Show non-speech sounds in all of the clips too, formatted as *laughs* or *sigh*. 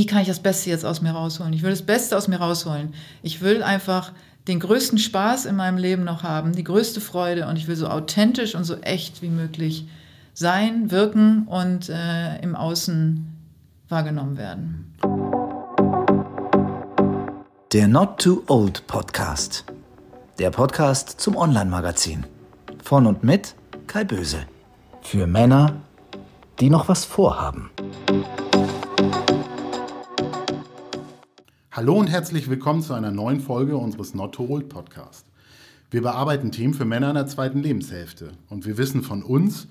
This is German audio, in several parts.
wie kann ich das Beste jetzt aus mir rausholen? Ich will das Beste aus mir rausholen. Ich will einfach den größten Spaß in meinem Leben noch haben, die größte Freude und ich will so authentisch und so echt wie möglich sein, wirken und äh, im Außen wahrgenommen werden. Der Not Too Old Podcast. Der Podcast zum Online-Magazin. Von und mit Kai Böse. Für Männer, die noch was vorhaben. Hallo und herzlich willkommen zu einer neuen Folge unseres Not to Old Podcast. Wir bearbeiten Themen für Männer in der zweiten Lebenshälfte. Und wir wissen von uns,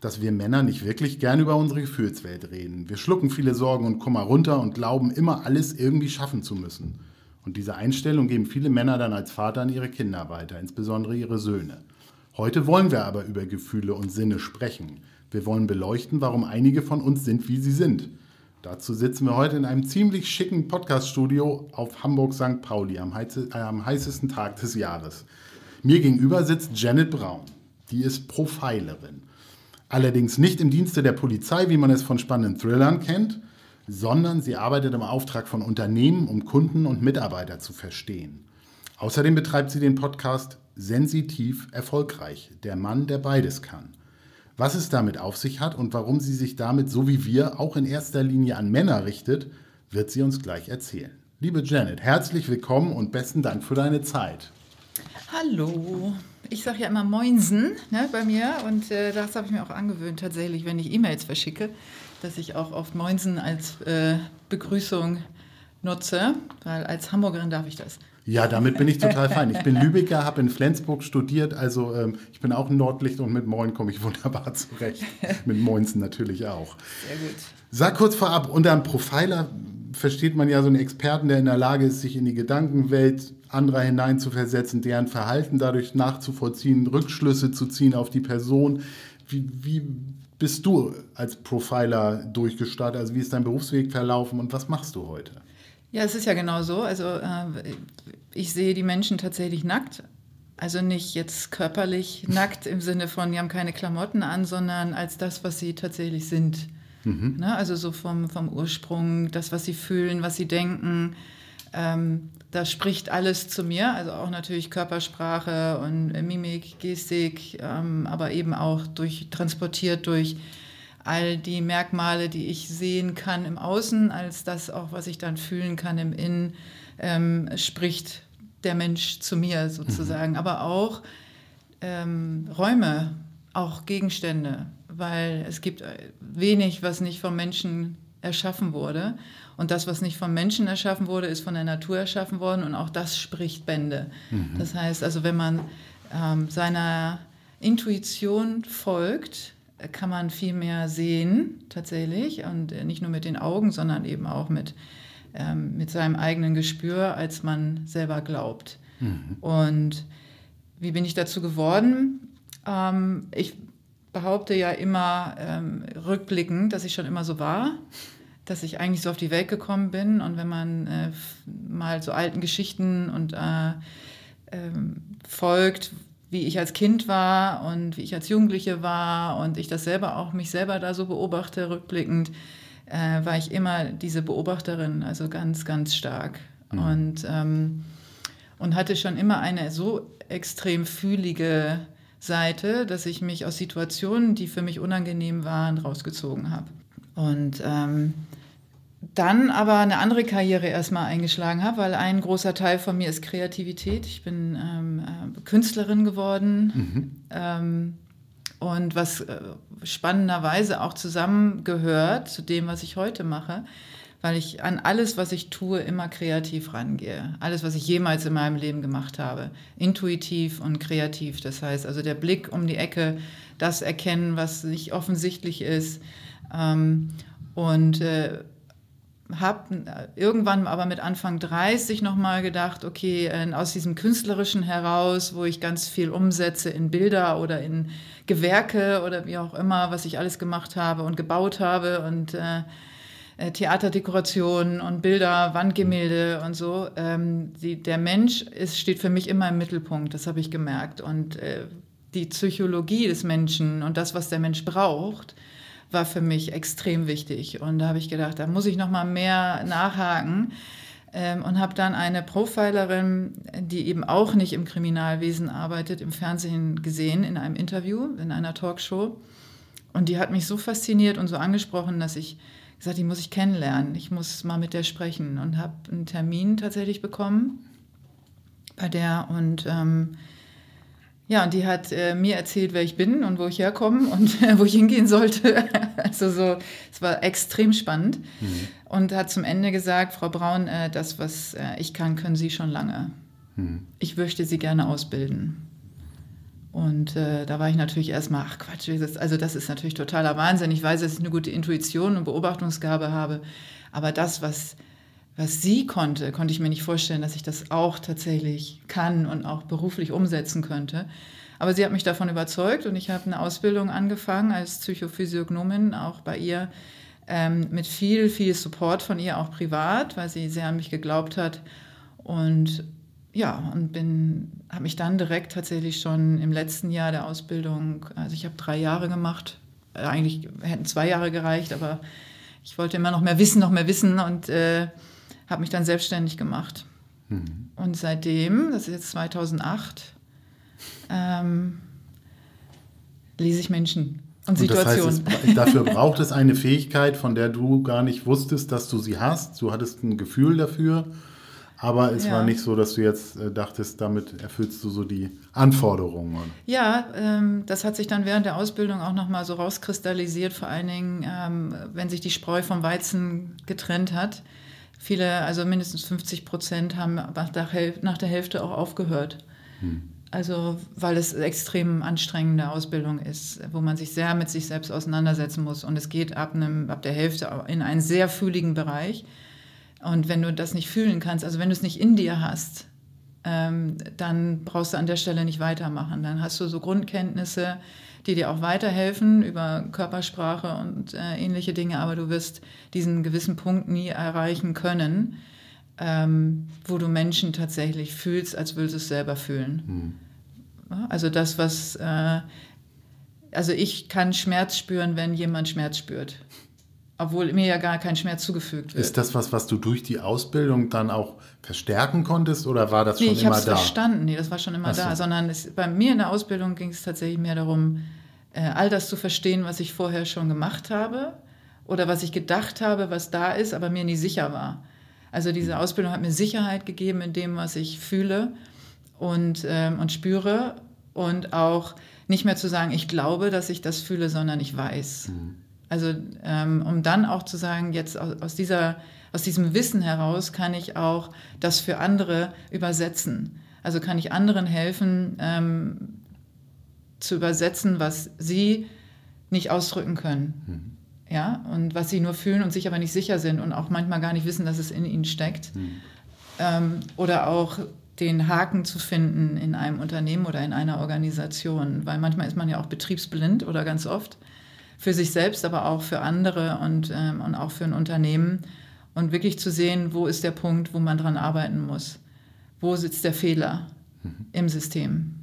dass wir Männer nicht wirklich gern über unsere Gefühlswelt reden. Wir schlucken viele Sorgen und Kummer runter und glauben immer alles irgendwie schaffen zu müssen. Und diese Einstellung geben viele Männer dann als Vater an ihre Kinder weiter, insbesondere ihre Söhne. Heute wollen wir aber über Gefühle und Sinne sprechen. Wir wollen beleuchten, warum einige von uns sind, wie sie sind Dazu sitzen wir heute in einem ziemlich schicken Podcast-Studio auf Hamburg St. Pauli am, äh, am heißesten Tag des Jahres. Mir gegenüber sitzt Janet Braun. Die ist Profilerin. Allerdings nicht im Dienste der Polizei, wie man es von spannenden Thrillern kennt, sondern sie arbeitet im Auftrag von Unternehmen, um Kunden und Mitarbeiter zu verstehen. Außerdem betreibt sie den Podcast Sensitiv Erfolgreich, der Mann, der beides kann. Was es damit auf sich hat und warum sie sich damit, so wie wir, auch in erster Linie an Männer richtet, wird sie uns gleich erzählen. Liebe Janet, herzlich willkommen und besten Dank für deine Zeit. Hallo. Ich sage ja immer Moinsen ne, bei mir und äh, das habe ich mir auch angewöhnt tatsächlich, wenn ich E-Mails verschicke, dass ich auch oft Moinsen als äh, Begrüßung nutze, weil als Hamburgerin darf ich das. Ja, damit bin ich total fein. Ich bin Lübecker, habe in Flensburg studiert, also ähm, ich bin auch ein Nordlicht und mit Moin komme ich wunderbar *laughs* zurecht. mit Moinsen natürlich auch. Sehr gut. Sag kurz vorab, unter einem Profiler versteht man ja so einen Experten, der in der Lage ist, sich in die Gedankenwelt anderer hineinzuversetzen, deren Verhalten dadurch nachzuvollziehen, Rückschlüsse zu ziehen auf die Person. Wie, wie bist du als Profiler durchgestartet? Also wie ist dein Berufsweg verlaufen und was machst du heute? Ja, es ist ja genau so. Also äh, ich sehe die Menschen tatsächlich nackt. Also nicht jetzt körperlich *laughs* nackt im Sinne von, die haben keine Klamotten an, sondern als das, was sie tatsächlich sind. Mhm. Ne? Also so vom, vom Ursprung, das, was sie fühlen, was sie denken. Ähm, das spricht alles zu mir, also auch natürlich Körpersprache und Mimik, Gestik, ähm, aber eben auch durch, transportiert durch all die Merkmale, die ich sehen kann im Außen, als das auch, was ich dann fühlen kann im Innen, ähm, spricht der Mensch zu mir sozusagen. Mhm. Aber auch ähm, Räume, auch Gegenstände, weil es gibt wenig, was nicht vom Menschen erschaffen wurde. Und das, was nicht vom Menschen erschaffen wurde, ist von der Natur erschaffen worden und auch das spricht Bände. Mhm. Das heißt also, wenn man ähm, seiner Intuition folgt, kann man viel mehr sehen tatsächlich und äh, nicht nur mit den Augen, sondern eben auch mit, ähm, mit seinem eigenen Gespür, als man selber glaubt. Mhm. Und wie bin ich dazu geworden? Ähm, ich behaupte ja immer ähm, rückblickend, dass ich schon immer so war, dass ich eigentlich so auf die Welt gekommen bin und wenn man äh, mal so alten Geschichten und äh, ähm, folgt, wie ich als Kind war und wie ich als Jugendliche war und ich das selber auch mich selber da so beobachte, rückblickend, äh, war ich immer diese Beobachterin, also ganz, ganz stark. Mhm. Und, ähm, und hatte schon immer eine so extrem fühlige Seite, dass ich mich aus Situationen, die für mich unangenehm waren, rausgezogen habe. Und ähm, dann aber eine andere Karriere erstmal eingeschlagen habe, weil ein großer Teil von mir ist Kreativität. Ich bin ähm, äh, Künstlerin geworden. Mhm. Ähm, und was äh, spannenderweise auch zusammengehört zu dem, was ich heute mache, weil ich an alles, was ich tue, immer kreativ rangehe. Alles, was ich jemals in meinem Leben gemacht habe. Intuitiv und kreativ. Das heißt also der Blick um die Ecke, das erkennen, was nicht offensichtlich ist. Ähm, und äh, habe irgendwann aber mit Anfang 30 nochmal gedacht, okay, äh, aus diesem Künstlerischen heraus, wo ich ganz viel umsetze in Bilder oder in Gewerke oder wie auch immer, was ich alles gemacht habe und gebaut habe und äh, äh Theaterdekorationen und Bilder, Wandgemälde und so. Ähm, die, der Mensch ist, steht für mich immer im Mittelpunkt, das habe ich gemerkt. Und äh, die Psychologie des Menschen und das, was der Mensch braucht, war für mich extrem wichtig. Und da habe ich gedacht, da muss ich noch mal mehr nachhaken. Ähm, und habe dann eine Profilerin, die eben auch nicht im Kriminalwesen arbeitet, im Fernsehen gesehen, in einem Interview, in einer Talkshow. Und die hat mich so fasziniert und so angesprochen, dass ich gesagt, die muss ich kennenlernen. Ich muss mal mit der sprechen und habe einen Termin tatsächlich bekommen bei der und ähm, ja, und die hat äh, mir erzählt, wer ich bin und wo ich herkomme *laughs* und äh, wo ich hingehen sollte. *laughs* also so, es war extrem spannend. Mhm. Und hat zum Ende gesagt, Frau Braun, äh, das, was äh, ich kann, können Sie schon lange. Mhm. Ich möchte Sie gerne ausbilden. Und äh, da war ich natürlich erstmal, ach Quatsch, also das ist natürlich totaler Wahnsinn. Ich weiß, dass ich eine gute Intuition und Beobachtungsgabe habe. Aber das, was was sie konnte, konnte ich mir nicht vorstellen, dass ich das auch tatsächlich kann und auch beruflich umsetzen könnte. Aber sie hat mich davon überzeugt und ich habe eine Ausbildung angefangen als Psychophysiognomin, auch bei ihr ähm, mit viel, viel Support von ihr, auch privat, weil sie sehr an mich geglaubt hat. Und ja, und bin, habe mich dann direkt tatsächlich schon im letzten Jahr der Ausbildung, also ich habe drei Jahre gemacht, eigentlich hätten zwei Jahre gereicht, aber ich wollte immer noch mehr wissen, noch mehr wissen und äh, habe mich dann selbstständig gemacht. Mhm. Und seitdem, das ist jetzt 2008, ähm, lese ich Menschen und, Situationen. Das heißt, dafür *laughs* braucht es eine Fähigkeit, von der du gar nicht wusstest, dass du sie hast. Du hattest ein Gefühl dafür, aber es ja. war nicht so, dass du jetzt äh, dachtest, damit erfüllst du so die Anforderungen. Ja, ähm, das hat sich dann während der Ausbildung auch nochmal so rauskristallisiert, vor allen Dingen, ähm, wenn sich die Spreu vom Weizen getrennt hat. Viele, also mindestens 50 Prozent haben nach der Hälfte auch aufgehört. Hm. Also weil es extrem anstrengende Ausbildung ist, wo man sich sehr mit sich selbst auseinandersetzen muss. Und es geht ab, einem, ab der Hälfte in einen sehr fühligen Bereich. Und wenn du das nicht fühlen kannst, also wenn du es nicht in dir hast, ähm, dann brauchst du an der Stelle nicht weitermachen. Dann hast du so Grundkenntnisse, die dir auch weiterhelfen über Körpersprache und äh, ähnliche Dinge, aber du wirst diesen gewissen Punkt nie erreichen können, ähm, wo du Menschen tatsächlich fühlst, als würdest du es selber fühlen. Hm. Also das, was, äh, also ich kann Schmerz spüren, wenn jemand Schmerz spürt obwohl mir ja gar kein Schmerz zugefügt wird. Ist das was, was du durch die Ausbildung dann auch verstärken konntest oder war das nee, schon immer da? Ich habe es verstanden, nee, das war schon immer so. da, sondern es, bei mir in der Ausbildung ging es tatsächlich mehr darum, äh, all das zu verstehen, was ich vorher schon gemacht habe oder was ich gedacht habe, was da ist, aber mir nie sicher war. Also diese mhm. Ausbildung hat mir Sicherheit gegeben in dem, was ich fühle und, ähm, und spüre und auch nicht mehr zu sagen, ich glaube, dass ich das fühle, sondern ich weiß. Mhm. Also ähm, um dann auch zu sagen, jetzt aus, aus, dieser, aus diesem Wissen heraus kann ich auch das für andere übersetzen. Also kann ich anderen helfen ähm, zu übersetzen, was sie nicht ausdrücken können. Mhm. Ja, und was sie nur fühlen und sich aber nicht sicher sind und auch manchmal gar nicht wissen, dass es in ihnen steckt. Mhm. Ähm, oder auch den Haken zu finden in einem Unternehmen oder in einer Organisation, weil manchmal ist man ja auch betriebsblind oder ganz oft für sich selbst, aber auch für andere und, ähm, und auch für ein Unternehmen. Und wirklich zu sehen, wo ist der Punkt, wo man dran arbeiten muss. Wo sitzt der Fehler mhm. im System?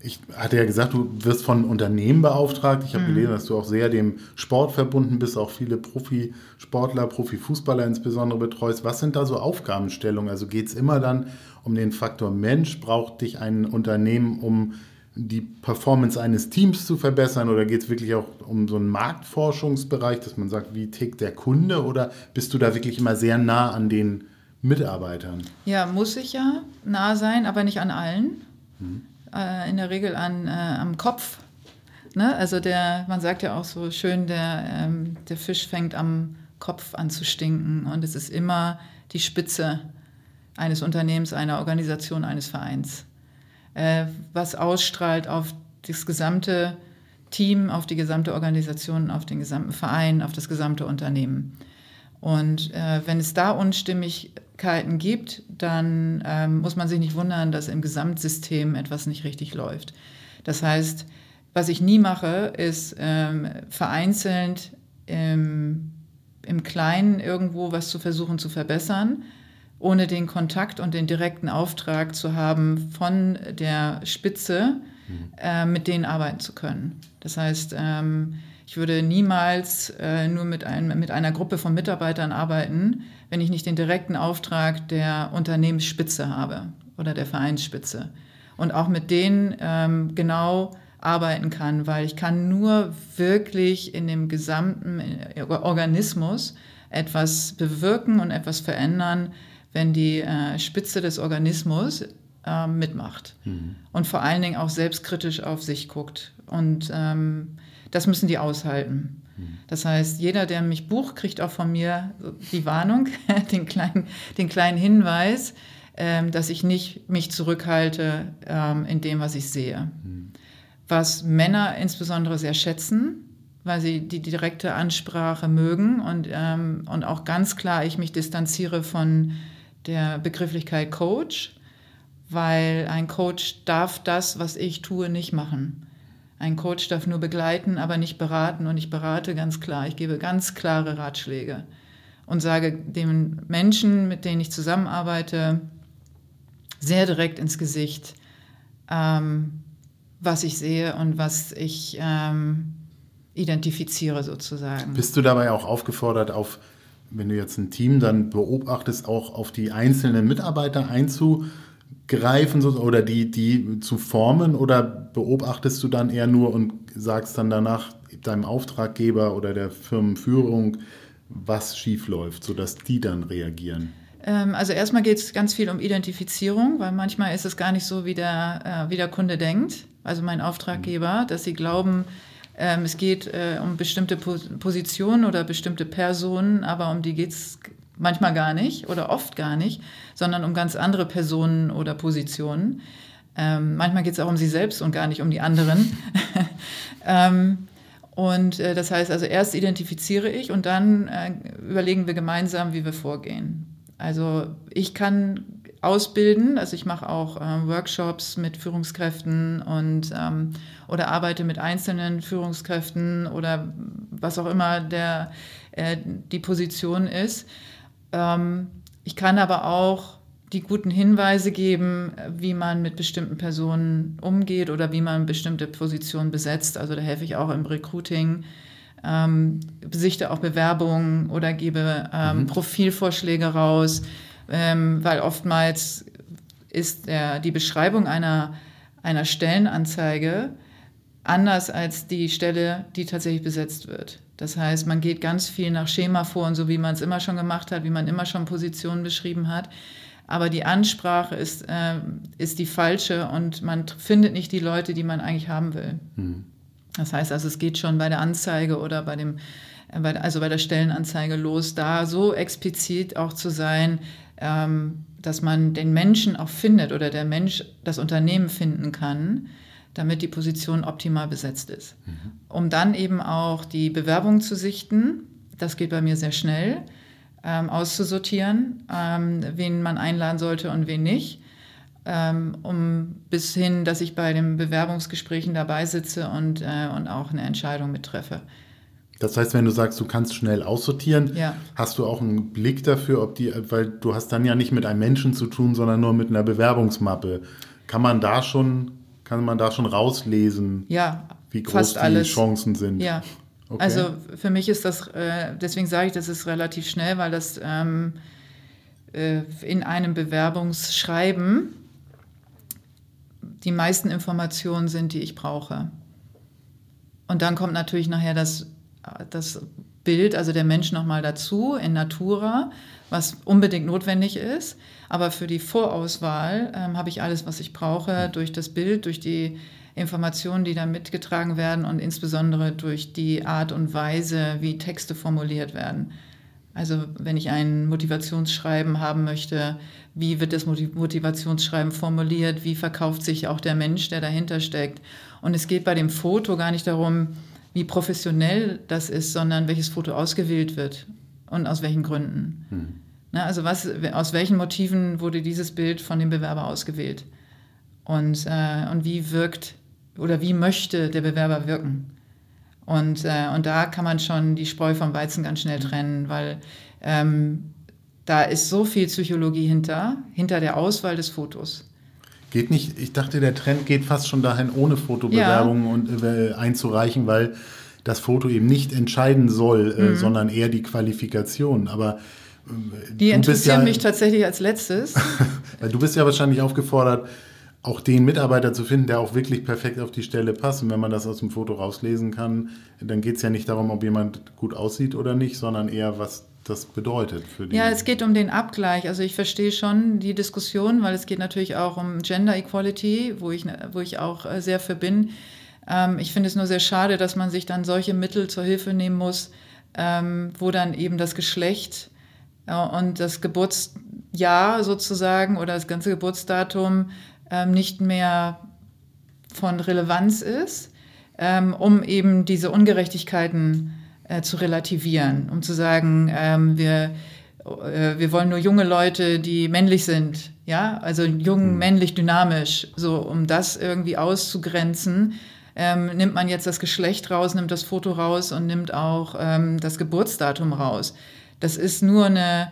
Ich hatte ja gesagt, du wirst von Unternehmen beauftragt. Ich habe mhm. gelesen, dass du auch sehr dem Sport verbunden bist, auch viele Profisportler, Profifußballer insbesondere betreust. Was sind da so Aufgabenstellungen? Also geht es immer dann um den Faktor Mensch? Braucht dich ein Unternehmen, um die Performance eines Teams zu verbessern oder geht es wirklich auch um so einen Marktforschungsbereich, dass man sagt, wie tickt der Kunde oder bist du da wirklich immer sehr nah an den Mitarbeitern? Ja, muss ich ja nah sein, aber nicht an allen. Mhm. Äh, in der Regel an, äh, am Kopf. Ne? Also der, man sagt ja auch so schön, der, ähm, der Fisch fängt am Kopf an zu stinken und es ist immer die Spitze eines Unternehmens, einer Organisation, eines Vereins äh, was ausstrahlt auf das gesamte Team, auf die gesamte Organisation, auf den gesamten Verein, auf das gesamte Unternehmen. Und äh, wenn es da Unstimmigkeiten gibt, dann ähm, muss man sich nicht wundern, dass im Gesamtsystem etwas nicht richtig läuft. Das heißt, was ich nie mache, ist ähm, vereinzelt im, im Kleinen irgendwo was zu versuchen zu verbessern, ohne den Kontakt und den direkten Auftrag zu haben, von der Spitze mhm. äh, mit denen arbeiten zu können. Das heißt, ähm, Ich würde niemals äh, nur mit, einem, mit einer Gruppe von Mitarbeitern arbeiten, wenn ich nicht den direkten Auftrag der Unternehmensspitze habe oder der Vereinsspitze. Und auch mit denen ähm, genau arbeiten kann, weil ich kann nur wirklich in dem gesamten Organismus etwas bewirken und etwas verändern, wenn die äh, Spitze des Organismus äh, mitmacht mhm. und vor allen Dingen auch selbstkritisch auf sich guckt. Und ähm, das müssen die aushalten. Mhm. Das heißt, jeder, der mich bucht, kriegt auch von mir die Warnung, *laughs* den kleinen, den kleinen Hinweis, ähm, dass ich nicht mich zurückhalte ähm, in dem, was ich sehe. Mhm. Was Männer insbesondere sehr schätzen, weil sie die direkte Ansprache mögen und, ähm, und auch ganz klar ich mich distanziere von der Begrifflichkeit Coach, weil ein Coach darf das, was ich tue, nicht machen. Ein Coach darf nur begleiten, aber nicht beraten und ich berate ganz klar. Ich gebe ganz klare Ratschläge und sage den Menschen, mit denen ich zusammenarbeite, sehr direkt ins Gesicht, ähm, was ich sehe und was ich ähm, identifiziere sozusagen. Bist du dabei auch aufgefordert, auf, wenn du jetzt ein Team dann beobachtest, auch auf die einzelnen Mitarbeiter einzugreifen oder die, die zu formen oder beobachtest du dann eher nur und sagst dann danach deinem Auftraggeber oder der Firmenführung, was schief läuft, sodass die dann reagieren? Ähm, also erstmal geht es ganz viel um Identifizierung, weil manchmal ist es gar nicht so, wie der, äh, wie der Kunde denkt, also mein Auftraggeber, dass sie glauben, es geht äh, um bestimmte Positionen oder bestimmte Personen, aber um die geht es manchmal gar nicht oder oft gar nicht, sondern um ganz andere Personen oder Positionen. Ähm, manchmal geht es auch um sie selbst und gar nicht um die anderen. *laughs* ähm, und äh, das heißt also, erst identifiziere ich und dann äh, überlegen wir gemeinsam, wie wir vorgehen. Also ich kann ausbilden, also ich mache auch äh, Workshops mit Führungskräften und ähm, oder arbeite mit einzelnen Führungskräften oder was auch immer der, äh, die Position ist. Ähm, ich kann aber auch die guten Hinweise geben, wie man mit bestimmten Personen umgeht oder wie man bestimmte Positionen besetzt. Also da helfe ich auch im Recruiting ähm, besichte auch Bewerbungen oder gebe ähm, mhm. Profilvorschläge raus, ähm, weil oftmals ist der, die Beschreibung einer, einer Stellenanzeige anders als die Stelle, die tatsächlich besetzt wird. Das heißt, man geht ganz viel nach Schema vor und so, wie man es immer schon gemacht hat, wie man immer schon Positionen beschrieben hat. Aber die Ansprache ist, äh, ist die falsche und man findet nicht die Leute, die man eigentlich haben will. Mhm. Das heißt also, es geht schon bei der Anzeige oder bei dem, äh, also bei der Stellenanzeige los, da so explizit auch zu sein, ähm, dass man den Menschen auch findet oder der Mensch das Unternehmen finden kann, damit die Position optimal besetzt ist. Mhm. Um dann eben auch die Bewerbung zu sichten, das geht bei mir sehr schnell, ähm, auszusortieren, ähm, wen man einladen sollte und wen nicht ähm, um bis hin, dass ich bei den Bewerbungsgesprächen dabei sitze und, äh, und auch eine Entscheidung mittreffe. Das heißt, wenn du sagst, du kannst schnell aussortieren, ja. hast du auch einen Blick dafür, ob die, weil du hast dann ja nicht mit einem Menschen zu tun, sondern nur mit einer Bewerbungsmappe. Kann man da schon, kann man da schon rauslesen, ja, wie groß die alles. Chancen sind? Ja. Okay. Also für mich ist das, äh, deswegen sage ich, das ist relativ schnell, weil das ähm, äh, in einem Bewerbungsschreiben die meisten Informationen sind, die ich brauche. Und dann kommt natürlich nachher das, das Bild, also der Mensch nochmal dazu in Natura, was unbedingt notwendig ist. Aber für die Vorauswahl ähm, habe ich alles, was ich brauche, durch das Bild, durch die Informationen, die da mitgetragen werden und insbesondere durch die Art und Weise, wie Texte formuliert werden. Also wenn ich ein Motivationsschreiben haben möchte, wie wird das Motivationsschreiben formuliert, wie verkauft sich auch der Mensch, der dahinter steckt. Und es geht bei dem Foto gar nicht darum, wie professionell das ist, sondern welches Foto ausgewählt wird und aus welchen Gründen. Hm. Na, also was, aus welchen Motiven wurde dieses Bild von dem Bewerber ausgewählt? Und, äh, und wie wirkt oder wie möchte der Bewerber wirken? Und, äh, und da kann man schon die Spreu vom Weizen ganz schnell trennen, weil ähm, da ist so viel Psychologie hinter, hinter der Auswahl des Fotos. Geht nicht, ich dachte, der Trend geht fast schon dahin, ohne Fotobewerbungen ja. und, äh, einzureichen, weil das Foto eben nicht entscheiden soll, äh, mhm. sondern eher die Qualifikation. Aber äh, die interessieren ja, mich tatsächlich als letztes. *laughs* du bist ja wahrscheinlich aufgefordert, auch den Mitarbeiter zu finden, der auch wirklich perfekt auf die Stelle passt. Und wenn man das aus dem Foto rauslesen kann, dann geht es ja nicht darum, ob jemand gut aussieht oder nicht, sondern eher, was das bedeutet für die. Ja, es geht um den Abgleich. Also ich verstehe schon die Diskussion, weil es geht natürlich auch um Gender Equality, wo ich, wo ich auch äh, sehr für bin. Ähm, ich finde es nur sehr schade, dass man sich dann solche Mittel zur Hilfe nehmen muss, ähm, wo dann eben das Geschlecht äh, und das Geburtsjahr sozusagen oder das ganze Geburtsdatum ähm, nicht mehr von Relevanz ist, um eben diese Ungerechtigkeiten äh, zu relativieren, um zu sagen, ähm, wir, äh, wir wollen nur junge Leute, die männlich sind, ja, also jung, mhm. männlich, dynamisch, so um das irgendwie auszugrenzen. Ähm, nimmt man jetzt das Geschlecht raus, nimmt das Foto raus und nimmt auch ähm, das Geburtsdatum raus. Das ist nur eine,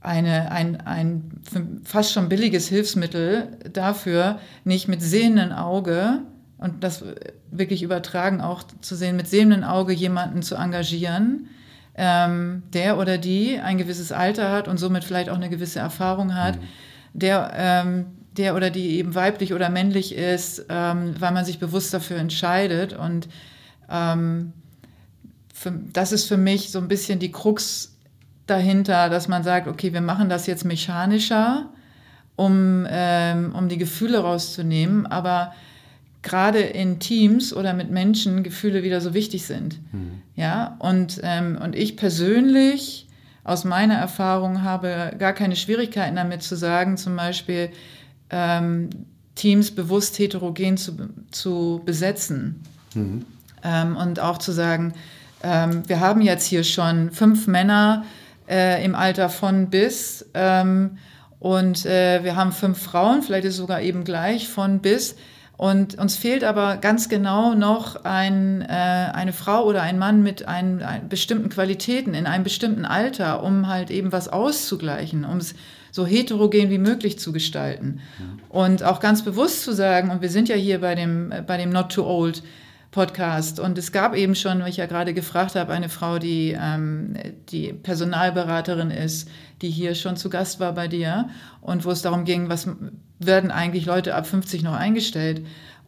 eine, ein, ein fast schon billiges Hilfsmittel dafür, nicht mit sehenden Auge und das wirklich übertragen auch zu sehen, mit sehenden Auge jemanden zu engagieren, ähm, der oder die ein gewisses Alter hat und somit vielleicht auch eine gewisse Erfahrung hat, mhm. der, ähm, der oder die eben weiblich oder männlich ist, ähm, weil man sich bewusst dafür entscheidet. Und ähm, für, das ist für mich so ein bisschen die Krux dahinter, dass man sagt, okay, wir machen das jetzt mechanischer, um, ähm, um die Gefühle rauszunehmen, aber gerade in Teams oder mit Menschen Gefühle wieder so wichtig sind. Mhm. Ja, und, ähm, und ich persönlich aus meiner Erfahrung habe gar keine Schwierigkeiten damit zu sagen, zum Beispiel ähm, Teams bewusst heterogen zu, zu besetzen. Mhm. Ähm, und auch zu sagen, ähm, wir haben jetzt hier schon fünf Männer, äh, im Alter von bis. Ähm, und äh, wir haben fünf Frauen, vielleicht ist es sogar eben gleich von bis. Und uns fehlt aber ganz genau noch ein, äh, eine Frau oder ein Mann mit ein, ein bestimmten Qualitäten in einem bestimmten Alter, um halt eben was auszugleichen, um es so heterogen wie möglich zu gestalten. Ja. Und auch ganz bewusst zu sagen, und wir sind ja hier bei dem, bei dem Not Too Old, Podcast. Und es gab eben schon, wie ich ja gerade gefragt habe, eine Frau, die, ähm, die Personalberaterin ist, die hier schon zu Gast war bei dir und wo es darum ging, was werden eigentlich Leute ab 50 noch eingestellt.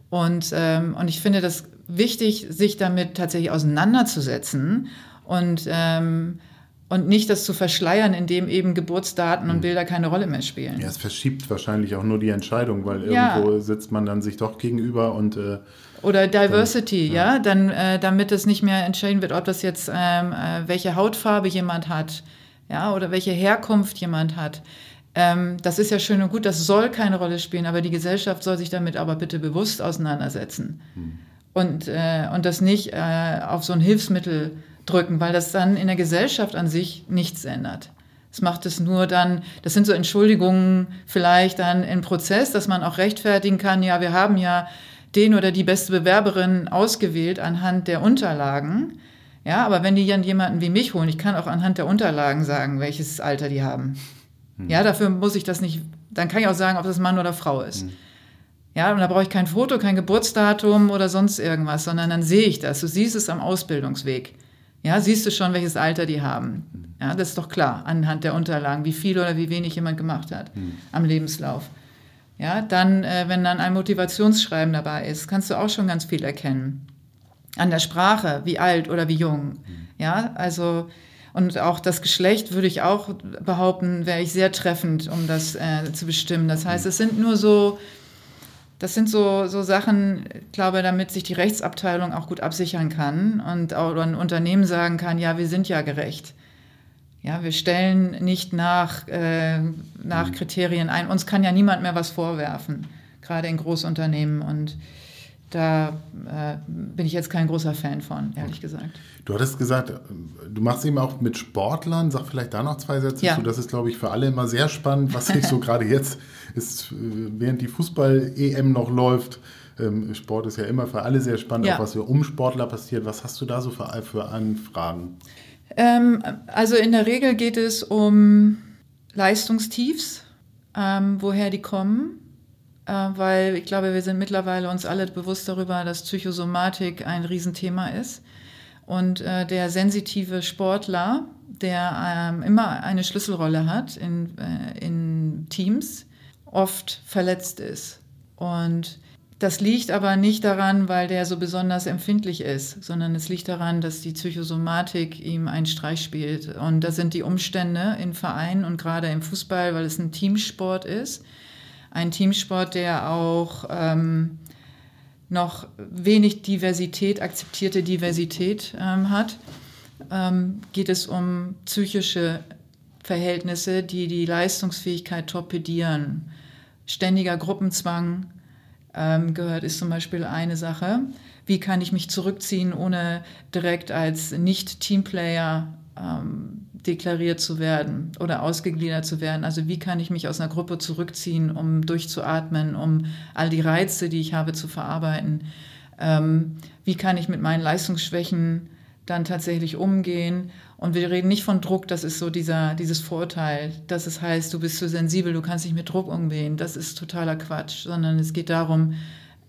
Und, ähm, und ich finde das wichtig, sich damit tatsächlich auseinanderzusetzen und, ähm, und nicht das zu verschleiern, indem eben Geburtsdaten und hm. Bilder keine Rolle mehr spielen. Ja, es verschiebt wahrscheinlich auch nur die Entscheidung, weil irgendwo ja. sitzt man dann sich doch gegenüber und äh, oder Diversity, dann, ja. ja, dann, äh, damit es nicht mehr entscheiden wird, ob das jetzt, ähm, äh, welche Hautfarbe jemand hat, ja, oder welche Herkunft jemand hat. Ähm, das ist ja schön und gut, das soll keine Rolle spielen, aber die Gesellschaft soll sich damit aber bitte bewusst auseinandersetzen. Hm. Und, äh, und das nicht äh, auf so ein Hilfsmittel drücken, weil das dann in der Gesellschaft an sich nichts ändert. Es macht es nur dann, das sind so Entschuldigungen vielleicht dann im Prozess, dass man auch rechtfertigen kann, ja, wir haben ja den oder die beste Bewerberin ausgewählt anhand der Unterlagen. Ja, aber wenn die dann jemanden wie mich holen, ich kann auch anhand der Unterlagen sagen, welches Alter die haben. Hm. Ja, dafür muss ich das nicht, dann kann ich auch sagen, ob das Mann oder Frau ist. Hm. Ja, und da brauche ich kein Foto, kein Geburtsdatum oder sonst irgendwas, sondern dann sehe ich das. Du siehst es am Ausbildungsweg. Ja, siehst du schon, welches Alter die haben. Hm. Ja, das ist doch klar anhand der Unterlagen, wie viel oder wie wenig jemand gemacht hat hm. am Lebenslauf. Ja, dann, äh, wenn dann ein Motivationsschreiben dabei ist, kannst du auch schon ganz viel erkennen. An der Sprache, wie alt oder wie jung. Ja, also, und auch das Geschlecht würde ich auch behaupten, wäre ich sehr treffend, um das äh, zu bestimmen. Das heißt, es sind nur so, das sind so, so Sachen, ich glaube, damit sich die Rechtsabteilung auch gut absichern kann und auch ein Unternehmen sagen kann, ja, wir sind ja gerecht. Ja, wir stellen nicht nach, äh, nach mhm. Kriterien ein. Uns kann ja niemand mehr was vorwerfen, gerade in Großunternehmen. Und da äh, bin ich jetzt kein großer Fan von, ehrlich gesagt. Du hattest gesagt, du machst eben auch mit Sportlern. Sag vielleicht da noch zwei Sätze ja. zu. Das ist, glaube ich, für alle immer sehr spannend, was sich so *laughs* gerade jetzt ist, äh, während die Fußball-EM noch läuft. Ähm, Sport ist ja immer für alle sehr spannend, ja. auch was so um Sportler passiert. Was hast du da so für, für Anfragen? Ähm, also in der Regel geht es um Leistungstiefs, ähm, woher die kommen, äh, weil ich glaube, wir sind mittlerweile uns alle bewusst darüber, dass Psychosomatik ein Riesenthema ist. Und äh, der sensitive Sportler, der ähm, immer eine Schlüsselrolle hat in, äh, in Teams, oft verletzt ist. Und das liegt aber nicht daran, weil der so besonders empfindlich ist, sondern es liegt daran, dass die Psychosomatik ihm einen Streich spielt. Und das sind die Umstände in Vereinen und gerade im Fußball, weil es ein Teamsport ist. Ein Teamsport, der auch ähm, noch wenig Diversität, akzeptierte Diversität ähm, hat, ähm, geht es um psychische Verhältnisse, die die Leistungsfähigkeit torpedieren. Ständiger Gruppenzwang, ähm, gehört, ist zum Beispiel eine Sache. Wie kann ich mich zurückziehen, ohne direkt als Nicht-Teamplayer ähm, deklariert zu werden oder ausgegliedert zu werden? Also wie kann ich mich aus einer Gruppe zurückziehen, um durchzuatmen, um all die Reize, die ich habe, zu verarbeiten? Ähm, wie kann ich mit meinen Leistungsschwächen dann tatsächlich umgehen? Und wir reden nicht von Druck, das ist so dieser, dieses Vorurteil, dass es heißt, du bist zu sensibel, du kannst nicht mit Druck umgehen. Das ist totaler Quatsch, sondern es geht darum,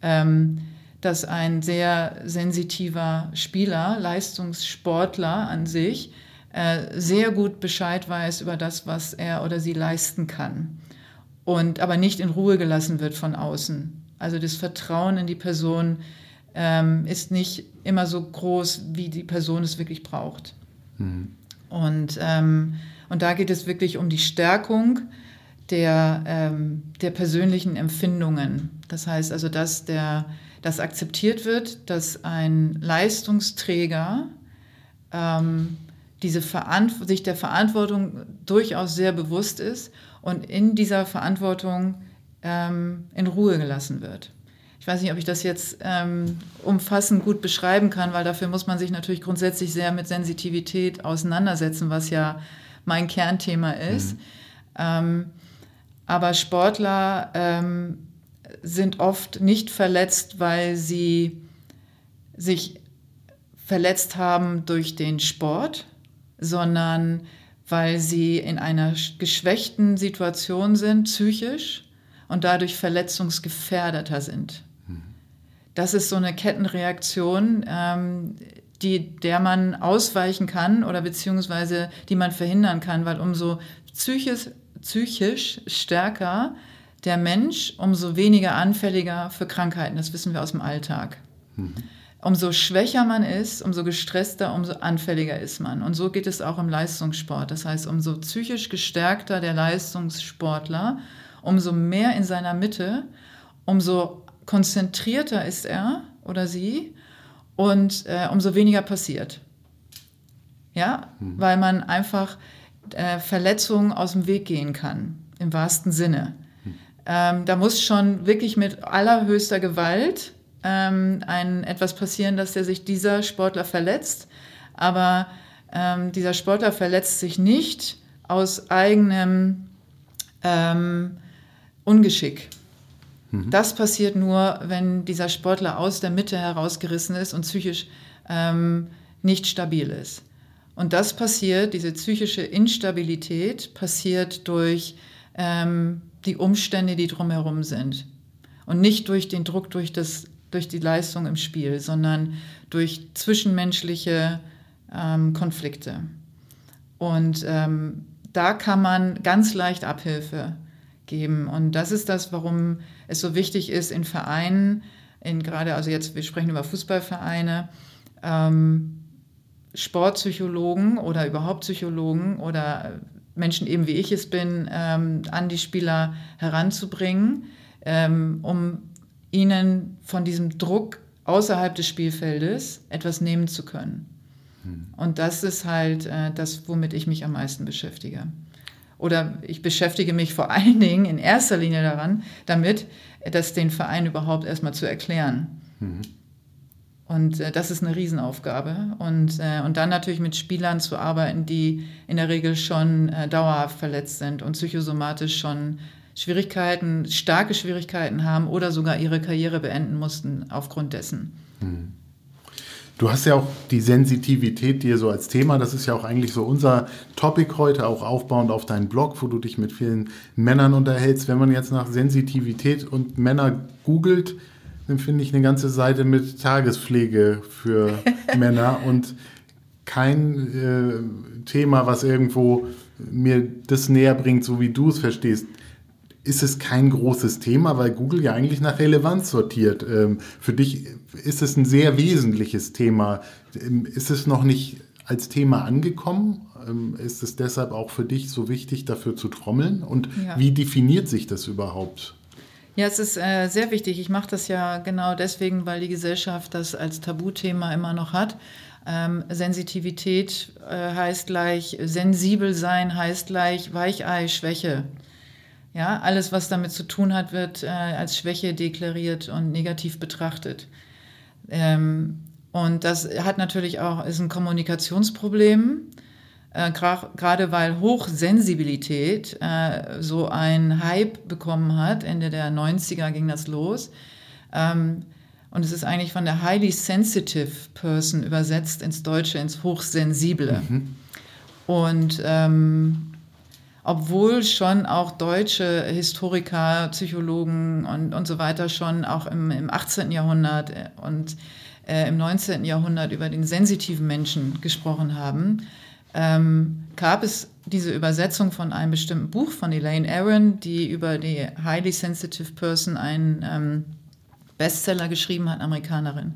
ähm, dass ein sehr sensitiver Spieler, Leistungssportler an sich, äh, sehr gut Bescheid weiß über das, was er oder sie leisten kann. Und aber nicht in Ruhe gelassen wird von außen. Also das Vertrauen in die Person ähm, ist nicht immer so groß, wie die Person es wirklich braucht. Mhm. Und, ähm, und da geht es wirklich um die Stärkung der, ähm, der persönlichen Empfindungen. Das heißt also, dass der, das akzeptiert wird, dass ein Leistungsträger ähm, diese sich der Verantwortung durchaus sehr bewusst ist und in dieser Verantwortung ähm, in Ruhe gelassen wird ich weiß nicht, ob ich das jetzt ähm, umfassend gut beschreiben kann, weil dafür muss man sich natürlich grundsätzlich sehr mit Sensitivität auseinandersetzen, was ja mein Kernthema ist. Mhm. Ähm, aber Sportler ähm, sind oft nicht verletzt, weil sie sich verletzt haben durch den Sport, sondern weil sie in einer geschwächten Situation sind, psychisch, und dadurch verletzungsgefährdeter sind. Das ist so eine Kettenreaktion, ähm, die, der man ausweichen kann oder beziehungsweise die man verhindern kann, weil umso psychisch, psychisch stärker der Mensch, umso weniger anfälliger für Krankheiten. Das wissen wir aus dem Alltag. Mhm. Umso schwächer man ist, umso gestresster, umso anfälliger ist man. Und so geht es auch im Leistungssport. Das heißt, umso psychisch gestärkter der Leistungssportler, umso mehr in seiner Mitte, umso konzentrierter ist er oder sie und äh, umso weniger passiert. Ja, mhm. weil man einfach äh, Verletzungen aus dem Weg gehen kann, im wahrsten Sinne. Mhm. Ähm, da muss schon wirklich mit allerhöchster Gewalt ähm, ein, etwas passieren, dass der sich dieser Sportler verletzt. Aber ähm, dieser Sportler verletzt sich nicht aus eigenem ähm, Ungeschick. Mhm. Das passiert nur, wenn dieser Sportler aus der Mitte herausgerissen ist und psychisch ähm, nicht stabil ist. Und das passiert, diese psychische Instabilität passiert durch ähm, die Umstände, die drumherum sind. Und nicht durch den Druck, durch, das, durch die Leistung im Spiel, sondern durch zwischenmenschliche ähm, Konflikte. Und ähm, da kann man ganz leicht Abhilfe geben. Und das ist das, warum es so wichtig ist, in Vereinen, in gerade, also jetzt, wir sprechen über Fußballvereine, ähm, Sportpsychologen oder überhaupt Psychologen oder Menschen eben wie ich es bin, ähm, an die Spieler heranzubringen, ähm, um ihnen von diesem Druck außerhalb des Spielfeldes etwas nehmen zu können. Hm. Und das ist halt äh, das, womit ich mich am meisten beschäftige oder ich beschäftige mich vor allen Dingen in erster Linie daran, damit, das den Verein überhaupt erstmal zu erklären. Mhm. Und äh, das ist eine Riesenaufgabe. Und, äh, und dann natürlich mit Spielern zu arbeiten, die in der Regel schon äh, dauerhaft verletzt sind und psychosomatisch schon Schwierigkeiten, starke Schwierigkeiten haben oder sogar ihre Karriere beenden mussten aufgrund dessen. Mhm. Du hast ja auch die Sensitivität dir so als Thema, das ist ja auch eigentlich so unser Topic heute, auch aufbauend auf deinen Blog, wo du dich mit vielen Männern unterhältst. Wenn man jetzt nach Sensitivität und Männer googelt, dann finde ich eine ganze Seite mit Tagespflege für *laughs* Männer und kein äh, Thema, was irgendwo mir das näher bringt, so wie du es verstehst. Ist es kein großes Thema, weil Google ja eigentlich nach Relevanz sortiert. Ähm, für dich ist es ein sehr wesentliches Thema. Ähm, ist es noch nicht als Thema angekommen? Ähm, ist es deshalb auch für dich so wichtig, dafür zu trommeln? Und ja. wie definiert sich das überhaupt? Ja, es ist äh, sehr wichtig. Ich mache das ja genau deswegen, weil die Gesellschaft das als Tabuthema immer noch hat. Ähm, Sensitivität äh, heißt gleich, sensibel sein heißt gleich Weichei, Schwäche. Ja, alles, was damit zu tun hat, wird äh, als Schwäche deklariert und negativ betrachtet. Ähm, und das hat natürlich auch, ist ein Kommunikationsproblem. Äh, gerade weil Hochsensibilität äh, so ein Hype bekommen hat, Ende der 90er ging das los. Ähm, und es ist eigentlich von der highly sensitive person übersetzt ins Deutsche, ins Hochsensible. Mhm. Und ähm, obwohl schon auch deutsche Historiker, Psychologen und, und so weiter schon auch im, im 18. Jahrhundert und äh, im 19. Jahrhundert über den sensitiven Menschen gesprochen haben, ähm, gab es diese Übersetzung von einem bestimmten Buch von Elaine Aron, die über die Highly Sensitive Person einen ähm, Bestseller geschrieben hat, Amerikanerin.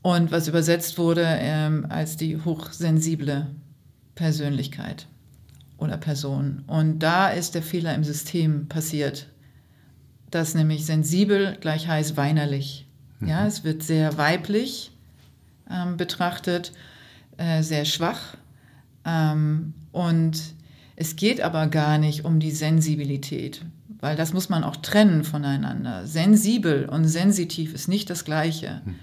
Und was übersetzt wurde ähm, als die hochsensible Persönlichkeit oder Person. Und da ist der Fehler im System passiert, dass nämlich sensibel gleich heißt weinerlich. Mhm. Ja, es wird sehr weiblich ähm, betrachtet, äh, sehr schwach ähm, und es geht aber gar nicht um die Sensibilität, weil das muss man auch trennen voneinander. Sensibel und sensitiv ist nicht das Gleiche, hm.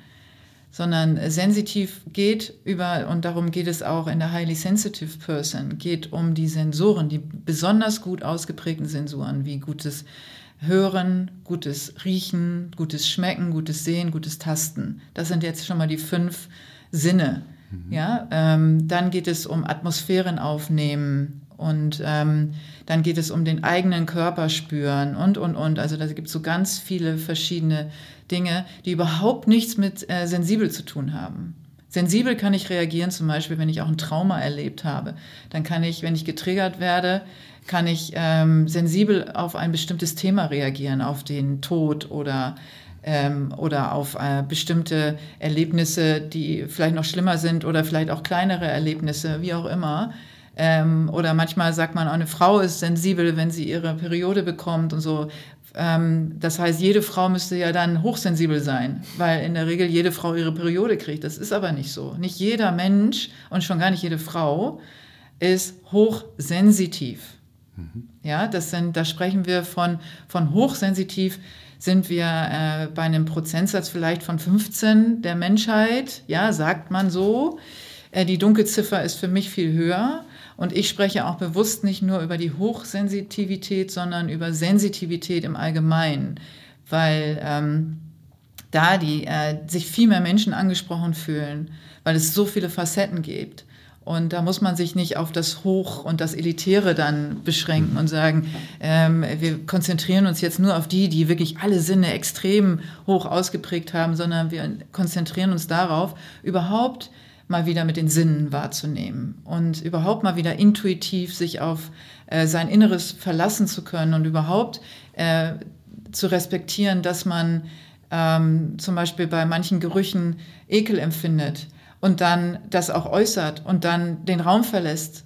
Sondern sensitiv geht über, und darum geht es auch in der Highly Sensitive Person, geht um die Sensoren, die besonders gut ausgeprägten Sensoren, wie gutes Hören, gutes Riechen, gutes Schmecken, gutes Sehen, gutes Tasten. Das sind jetzt schon mal die fünf Sinne Mhm. Ja, ähm, dann geht es um Atmosphären aufnehmen und ähm, dann geht es um den eigenen Körper spüren und, und, und. Also da gibt es so ganz viele verschiedene Dinge, die überhaupt nichts mit äh, sensibel zu tun haben. Sensibel kann ich reagieren, zum Beispiel, wenn ich auch ein Trauma erlebt habe. Dann kann ich, wenn ich getriggert werde, kann ich ähm, sensibel auf ein bestimmtes Thema reagieren, auf den Tod oder ähm, oder auf äh, bestimmte Erlebnisse, die vielleicht noch schlimmer sind oder vielleicht auch kleinere Erlebnisse, wie auch immer. Ähm, oder manchmal sagt man, eine Frau ist sensibel, wenn sie ihre Periode bekommt und so. Ähm, das heißt, jede Frau müsste ja dann hochsensibel sein, weil in der Regel jede Frau ihre Periode kriegt. Das ist aber nicht so. Nicht jeder Mensch und schon gar nicht jede Frau ist hochsensitiv. Mhm. Ja, das sind, da sprechen wir von, von hochsensitiv sind wir äh, bei einem Prozentsatz vielleicht von 15 der Menschheit, ja, sagt man so. Äh, die Dunkelziffer ist für mich viel höher. Und ich spreche auch bewusst nicht nur über die Hochsensitivität, sondern über Sensitivität im Allgemeinen, weil ähm, da die, äh, sich viel mehr Menschen angesprochen fühlen, weil es so viele Facetten gibt. Und da muss man sich nicht auf das Hoch und das Elitäre dann beschränken und sagen, ähm, wir konzentrieren uns jetzt nur auf die, die wirklich alle Sinne extrem hoch ausgeprägt haben, sondern wir konzentrieren uns darauf, überhaupt mal wieder mit den Sinnen wahrzunehmen und überhaupt mal wieder intuitiv sich auf äh, sein Inneres verlassen zu können und überhaupt äh, zu respektieren, dass man ähm, zum Beispiel bei manchen Gerüchen Ekel empfindet und dann das auch äußert und dann den Raum verlässt,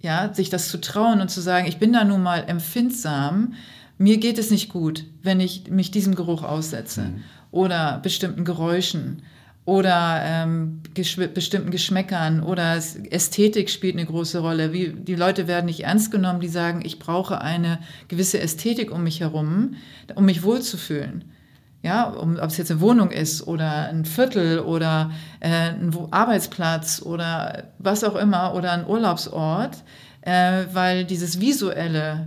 ja, sich das zu trauen und zu sagen, ich bin da nun mal empfindsam, mir geht es nicht gut, wenn ich mich diesem Geruch aussetze mhm. oder bestimmten Geräuschen oder ähm, geschw bestimmten Geschmäckern oder Ästhetik spielt eine große Rolle. Wie, die Leute werden nicht ernst genommen, die sagen, ich brauche eine gewisse Ästhetik um mich herum, um mich wohlzufühlen ja, um, ob es jetzt eine Wohnung ist oder ein Viertel oder äh, ein Arbeitsplatz oder was auch immer oder ein Urlaubsort, äh, weil dieses Visuelle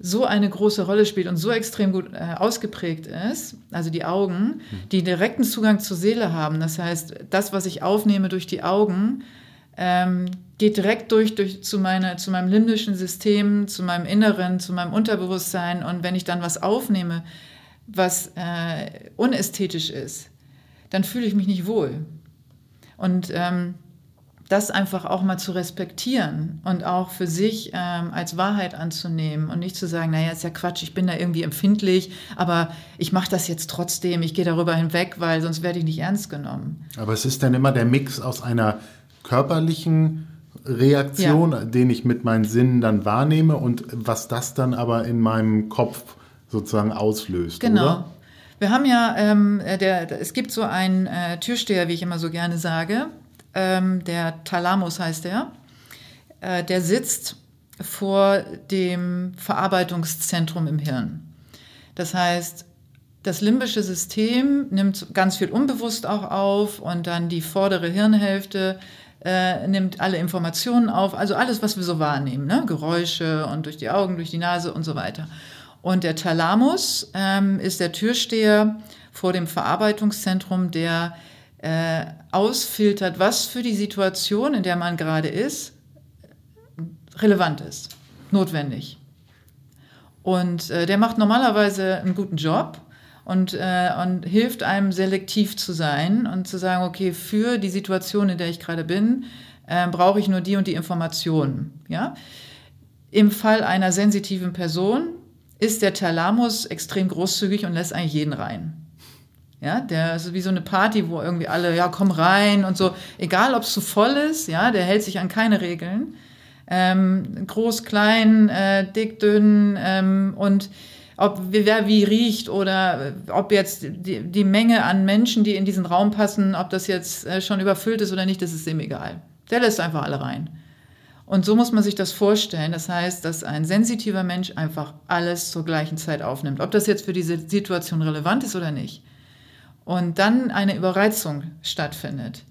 so eine große Rolle spielt und so extrem gut äh, ausgeprägt ist, also die Augen, die direkten Zugang zur Seele haben. Das heißt, das, was ich aufnehme durch die Augen, ähm, geht direkt durch, durch zu, meine, zu meinem limbischen System, zu meinem Inneren, zu meinem Unterbewusstsein. Und wenn ich dann was aufnehme, was äh, unästhetisch ist, dann fühle ich mich nicht wohl. Und ähm, das einfach auch mal zu respektieren und auch für sich ähm, als Wahrheit anzunehmen und nicht zu sagen, naja, ist ja Quatsch, ich bin da irgendwie empfindlich, aber ich mache das jetzt trotzdem, ich gehe darüber hinweg, weil sonst werde ich nicht ernst genommen. Aber es ist dann immer der Mix aus einer körperlichen Reaktion, ja. den ich mit meinen Sinnen dann wahrnehme und was das dann aber in meinem Kopf sozusagen auslöst. Genau. Oder? Wir haben ja, ähm, der, es gibt so einen äh, Türsteher, wie ich immer so gerne sage, ähm, der Thalamus heißt er, äh, der sitzt vor dem Verarbeitungszentrum im Hirn. Das heißt, das limbische System nimmt ganz viel unbewusst auch auf und dann die vordere Hirnhälfte äh, nimmt alle Informationen auf, also alles, was wir so wahrnehmen, ne? Geräusche und durch die Augen, durch die Nase und so weiter. Und der Thalamus ähm, ist der Türsteher vor dem Verarbeitungszentrum, der äh, ausfiltert, was für die Situation, in der man gerade ist, relevant ist, notwendig. Und äh, der macht normalerweise einen guten Job und, äh, und hilft einem selektiv zu sein und zu sagen, okay, für die Situation, in der ich gerade bin, äh, brauche ich nur die und die Informationen. Ja? Im Fall einer sensitiven Person ist der Thalamus extrem großzügig und lässt eigentlich jeden rein. Ja, der ist wie so eine Party, wo irgendwie alle, ja, komm rein und so. Egal, ob es zu voll ist, ja, der hält sich an keine Regeln. Ähm, groß, klein, äh, dick, dünn ähm, und ob wer wie riecht oder ob jetzt die, die Menge an Menschen, die in diesen Raum passen, ob das jetzt äh, schon überfüllt ist oder nicht, das ist ihm egal. Der lässt einfach alle rein. Und so muss man sich das vorstellen. Das heißt, dass ein sensitiver Mensch einfach alles zur gleichen Zeit aufnimmt. Ob das jetzt für diese Situation relevant ist oder nicht und dann eine Überreizung stattfindet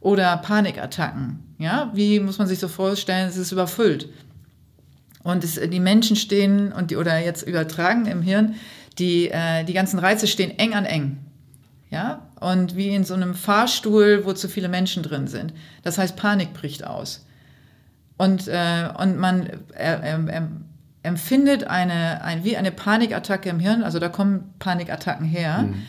oder Panikattacken, ja, wie muss man sich so vorstellen, es ist überfüllt und es, die Menschen stehen und die, oder jetzt übertragen im Hirn, die, äh, die ganzen Reize stehen eng an eng. Ja, und wie in so einem Fahrstuhl, wo zu viele Menschen drin sind. Das heißt, Panik bricht aus. Und, äh, und man äh, äh, empfindet eine, ein, wie eine Panikattacke im Hirn, also da kommen Panikattacken her. Mhm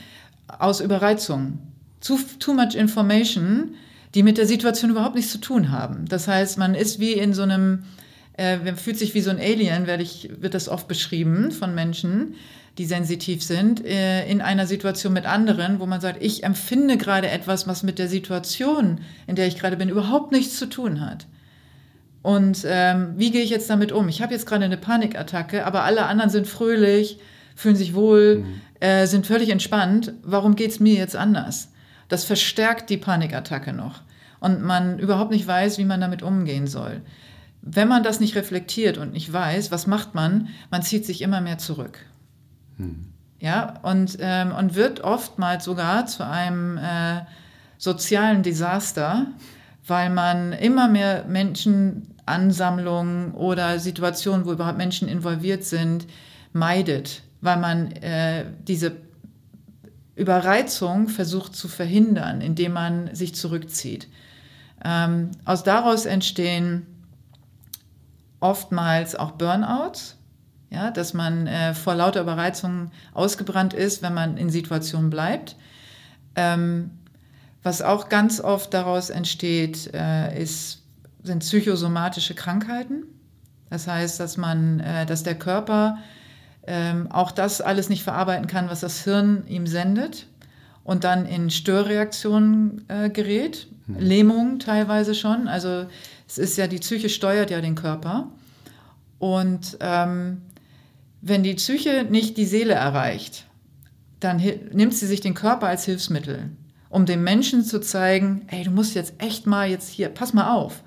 aus Überreizung. Zu, too much information, die mit der Situation überhaupt nichts zu tun haben. Das heißt, man ist wie in so einem, äh, man fühlt sich wie so ein Alien, werde ich, wird das oft beschrieben von Menschen, die sensitiv sind, äh, in einer Situation mit anderen, wo man sagt, ich empfinde gerade etwas, was mit der Situation, in der ich gerade bin, überhaupt nichts zu tun hat. Und ähm, wie gehe ich jetzt damit um? Ich habe jetzt gerade eine Panikattacke, aber alle anderen sind fröhlich, fühlen sich wohl, mhm. Äh, sind völlig entspannt. Warum geht es mir jetzt anders? Das verstärkt die Panikattacke noch. Und man überhaupt nicht weiß, wie man damit umgehen soll. Wenn man das nicht reflektiert und nicht weiß, was macht man? Man zieht sich immer mehr zurück. Mhm. Ja, und, ähm, und wird oftmals sogar zu einem äh, sozialen Desaster, weil man immer mehr Menschenansammlungen oder Situationen, wo überhaupt Menschen involviert sind, meidet weil man äh, diese Überreizung versucht zu verhindern, indem man sich zurückzieht. Ähm, aus daraus entstehen oftmals auch Burnouts, ja, dass man äh, vor lauter Überreizung ausgebrannt ist, wenn man in Situationen bleibt. Ähm, was auch ganz oft daraus entsteht, äh, ist, sind psychosomatische Krankheiten. Das heißt, dass man, äh, dass der Körper ähm, auch das alles nicht verarbeiten kann, was das Hirn ihm sendet und dann in Störreaktionen äh, gerät, hm. Lähmung teilweise schon. Also es ist ja, die Psyche steuert ja den Körper. Und ähm, wenn die Psyche nicht die Seele erreicht, dann nimmt sie sich den Körper als Hilfsmittel, um dem Menschen zu zeigen, ey, du musst jetzt echt mal jetzt hier, pass mal auf.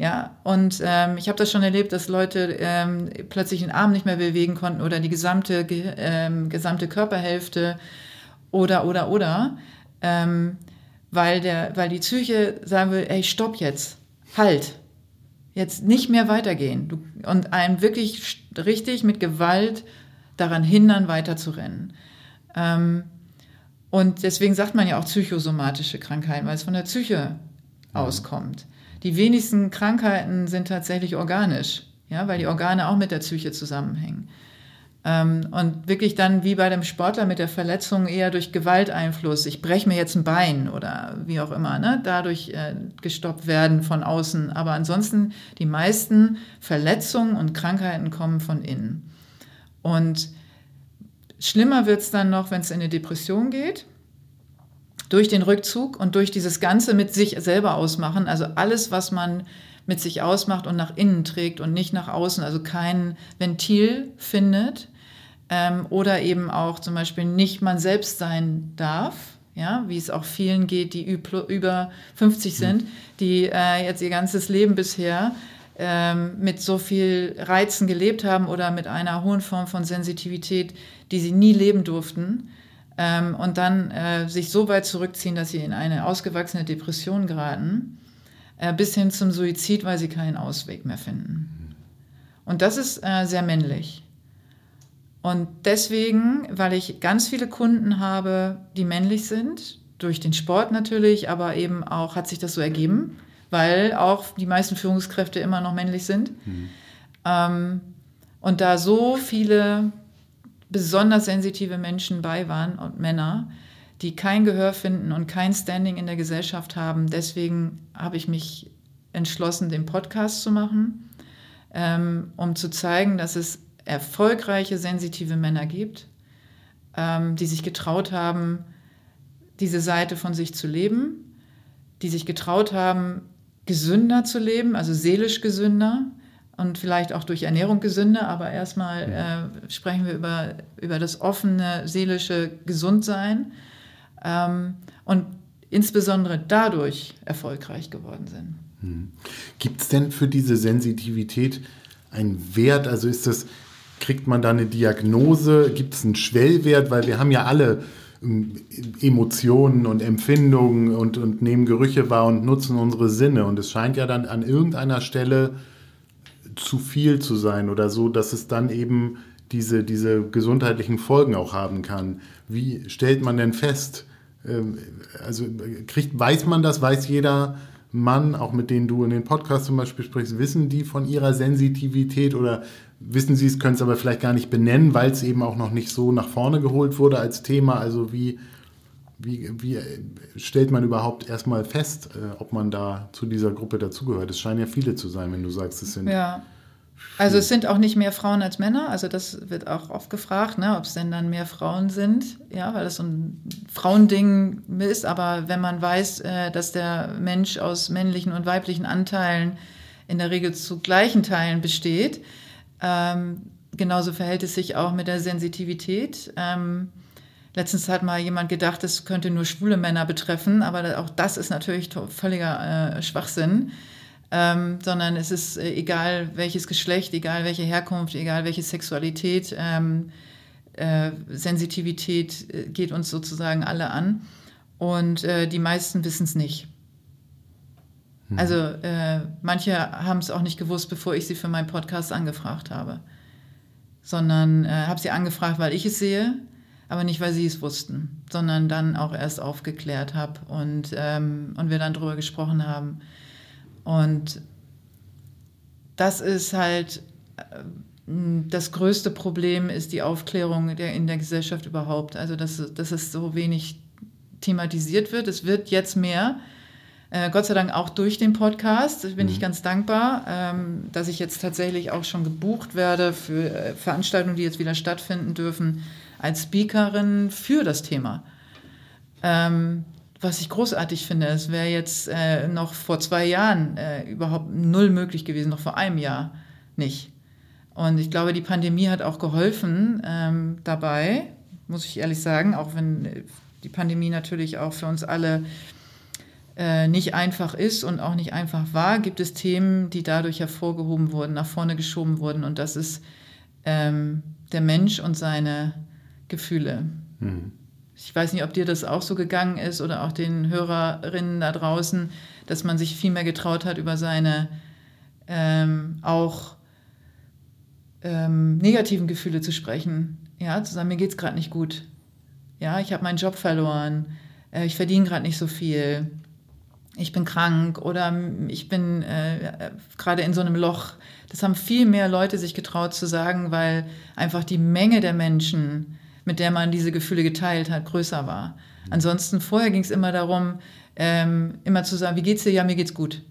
Ja, und ähm, ich habe das schon erlebt, dass Leute ähm, plötzlich den Arm nicht mehr bewegen konnten oder die gesamte, ähm, gesamte Körperhälfte oder, oder, oder, ähm, weil, der, weil die Psyche sagen will, ey, stopp jetzt, halt, jetzt nicht mehr weitergehen du, und einen wirklich richtig mit Gewalt daran hindern, weiterzurennen. Ähm, und deswegen sagt man ja auch psychosomatische Krankheiten, weil es von der Psyche auskommt. Die wenigsten Krankheiten sind tatsächlich organisch, ja, weil die Organe auch mit der Psyche zusammenhängen. Ähm, und wirklich dann wie bei dem Sportler mit der Verletzung eher durch Gewalteinfluss, ich breche mir jetzt ein Bein oder wie auch immer, ne, dadurch äh, gestoppt werden von außen. Aber ansonsten die meisten Verletzungen und Krankheiten kommen von innen. Und schlimmer wird es dann noch, wenn es in eine Depression geht durch den Rückzug und durch dieses Ganze mit sich selber ausmachen, also alles, was man mit sich ausmacht und nach innen trägt und nicht nach außen, also kein Ventil findet ähm, oder eben auch zum Beispiel nicht man selbst sein darf, ja, wie es auch vielen geht, die über 50 sind, die äh, jetzt ihr ganzes Leben bisher ähm, mit so viel Reizen gelebt haben oder mit einer hohen Form von Sensitivität, die sie nie leben durften ähm, und dann äh, sich so weit zurückziehen, dass sie in eine ausgewachsene Depression geraten, äh, bis hin zum Suizid, weil sie keinen Ausweg mehr finden. Und das ist äh, sehr männlich. Und deswegen, weil ich ganz viele Kunden habe, die männlich sind, durch den Sport natürlich, aber eben auch hat sich das so ergeben, weil auch die meisten Führungskräfte immer noch männlich sind. Mhm. Ähm, und da so viele besonders sensitive Menschen bei waren und Männer, die kein Gehör finden und kein Standing in der Gesellschaft haben. Deswegen habe ich mich entschlossen, den Podcast zu machen, ähm, um zu zeigen, dass es erfolgreiche, sensitive Männer gibt, ähm, die sich getraut haben, diese Seite von sich zu leben, die sich getraut haben, gesünder zu leben, also seelisch gesünder, und vielleicht auch durch Ernährung gesünder, aber erstmal äh, sprechen wir über, über das offene, seelische Gesundsein ähm, und insbesondere dadurch erfolgreich geworden sind. Hm. Gibt es denn für diese Sensitivität einen Wert? Also ist das, kriegt man da eine Diagnose? Gibt es einen Schwellwert? Weil wir haben ja alle ähm, Emotionen und Empfindungen und, und nehmen Gerüche wahr und nutzen unsere Sinne. Und es scheint ja dann an irgendeiner Stelle zu viel zu sein oder so, dass es dann eben diese, diese gesundheitlichen Folgen auch haben kann. Wie stellt man denn fest? Ähm, also kriegt, weiß man das, weiß jeder Mann, auch mit denen du in den Podcast zum Beispiel sprichst, wissen die von ihrer Sensitivität oder wissen sie es, können es aber vielleicht gar nicht benennen, weil es eben auch noch nicht so nach vorne geholt wurde als Thema. Also wie, wie, wie stellt man überhaupt erstmal fest, äh, ob man da zu dieser Gruppe dazugehört? Es scheinen ja viele zu sein, wenn du sagst, es sind. Ja. Also es sind auch nicht mehr Frauen als Männer, also das wird auch oft gefragt, ne, ob es denn dann mehr Frauen sind, ja, weil das so ein Frauending ist, aber wenn man weiß, äh, dass der Mensch aus männlichen und weiblichen Anteilen in der Regel zu gleichen Teilen besteht, ähm, genauso verhält es sich auch mit der Sensitivität. Ähm, Letztens hat mal jemand gedacht, es könnte nur schwule Männer betreffen, aber auch das ist natürlich völliger äh, Schwachsinn. Ähm, sondern es ist äh, egal welches Geschlecht, egal welche Herkunft, egal welche Sexualität, ähm, äh, Sensitivität äh, geht uns sozusagen alle an. Und äh, die meisten wissen es nicht. Mhm. Also manche haben es auch nicht gewusst, bevor ich sie für meinen Podcast angefragt habe, sondern habe sie angefragt, weil ich es sehe aber nicht, weil sie es wussten, sondern dann auch erst aufgeklärt habe und, ähm, und wir dann darüber gesprochen haben. Und das ist halt äh, das größte Problem ist die Aufklärung der, in der Gesellschaft überhaupt. Also, dass, dass es so wenig thematisiert wird. Es wird jetzt mehr. Äh, Gott sei Dank auch durch den Podcast. Bin mhm. ich ganz dankbar, ähm, dass ich jetzt tatsächlich auch schon gebucht werde für äh, Veranstaltungen, die jetzt wieder stattfinden dürfen, als Speakerin für das Thema. Ähm, was ich großartig finde, es wäre jetzt äh, noch vor zwei Jahren äh, überhaupt null möglich gewesen, noch vor einem Jahr nicht. Und ich glaube, die Pandemie hat auch geholfen ähm, dabei, muss ich ehrlich sagen, auch wenn die Pandemie natürlich auch für uns alle äh, nicht einfach ist und auch nicht einfach war, gibt es Themen, die dadurch hervorgehoben wurden, nach vorne geschoben wurden. Und das ist ähm, der Mensch und seine Gefühle. Mhm. Ich weiß nicht, ob dir das auch so gegangen ist oder auch den Hörerinnen da draußen, dass man sich viel mehr getraut hat, über seine ähm, auch ähm, negativen Gefühle zu sprechen. Ja, zu sagen, mir geht es gerade nicht gut. Ja, ich habe meinen Job verloren. Äh, ich verdiene gerade nicht so viel. ich bin krank oder ich bin äh, gerade in so einem Loch. Das haben viel mehr Leute sich getraut zu sagen, weil einfach die Menge der Menschen, mit der man diese Gefühle geteilt hat, größer war. Ansonsten vorher ging es immer darum, ähm, immer zu sagen, wie geht's dir? Ja, mir geht's gut.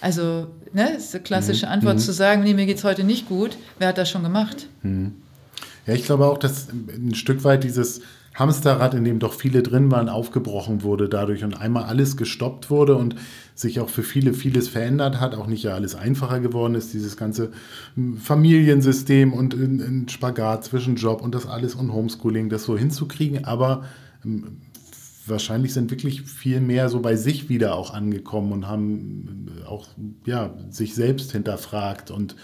Also, ne, ist eine klassische mhm. Antwort mhm. zu sagen, nee, mir geht's heute nicht gut. Wer hat das schon gemacht? Mhm. Ja, ich glaube auch, dass ein Stück weit dieses Hamsterrad, in dem doch viele drin waren, aufgebrochen wurde dadurch und einmal alles gestoppt wurde und sich auch für viele vieles verändert hat, auch nicht ja alles einfacher geworden ist, dieses ganze hm, Familiensystem und ein Spagat zwischen Job und das alles und Homeschooling, das so hinzukriegen, aber hm, wahrscheinlich sind wirklich viel mehr so bei sich wieder auch angekommen und haben hm, auch ja, sich selbst hinterfragt und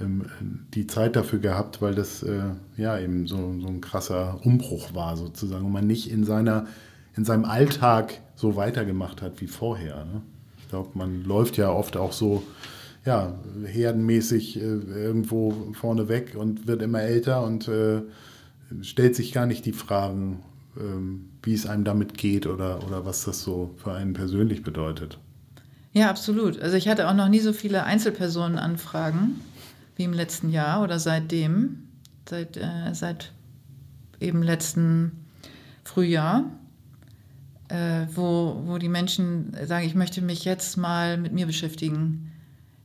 ähm, die Zeit dafür gehabt, weil das äh, ja eben so, so ein krasser Umbruch war sozusagen und man nicht in seiner in seinem Alltag so weitergemacht hat wie vorher. Ne? Ich glaube, man läuft ja oft auch so ja, herdenmäßig äh, irgendwo vorne weg und wird immer älter und äh, stellt sich gar nicht die Fragen, ähm, wie es einem damit geht oder, oder was das so für einen persönlich bedeutet. Ja, absolut. Also ich hatte auch noch nie so viele Einzelpersonenanfragen wie im letzten Jahr oder seitdem, seit, äh, seit eben letzten Frühjahr, äh, wo, wo die Menschen sagen, ich möchte mich jetzt mal mit mir beschäftigen.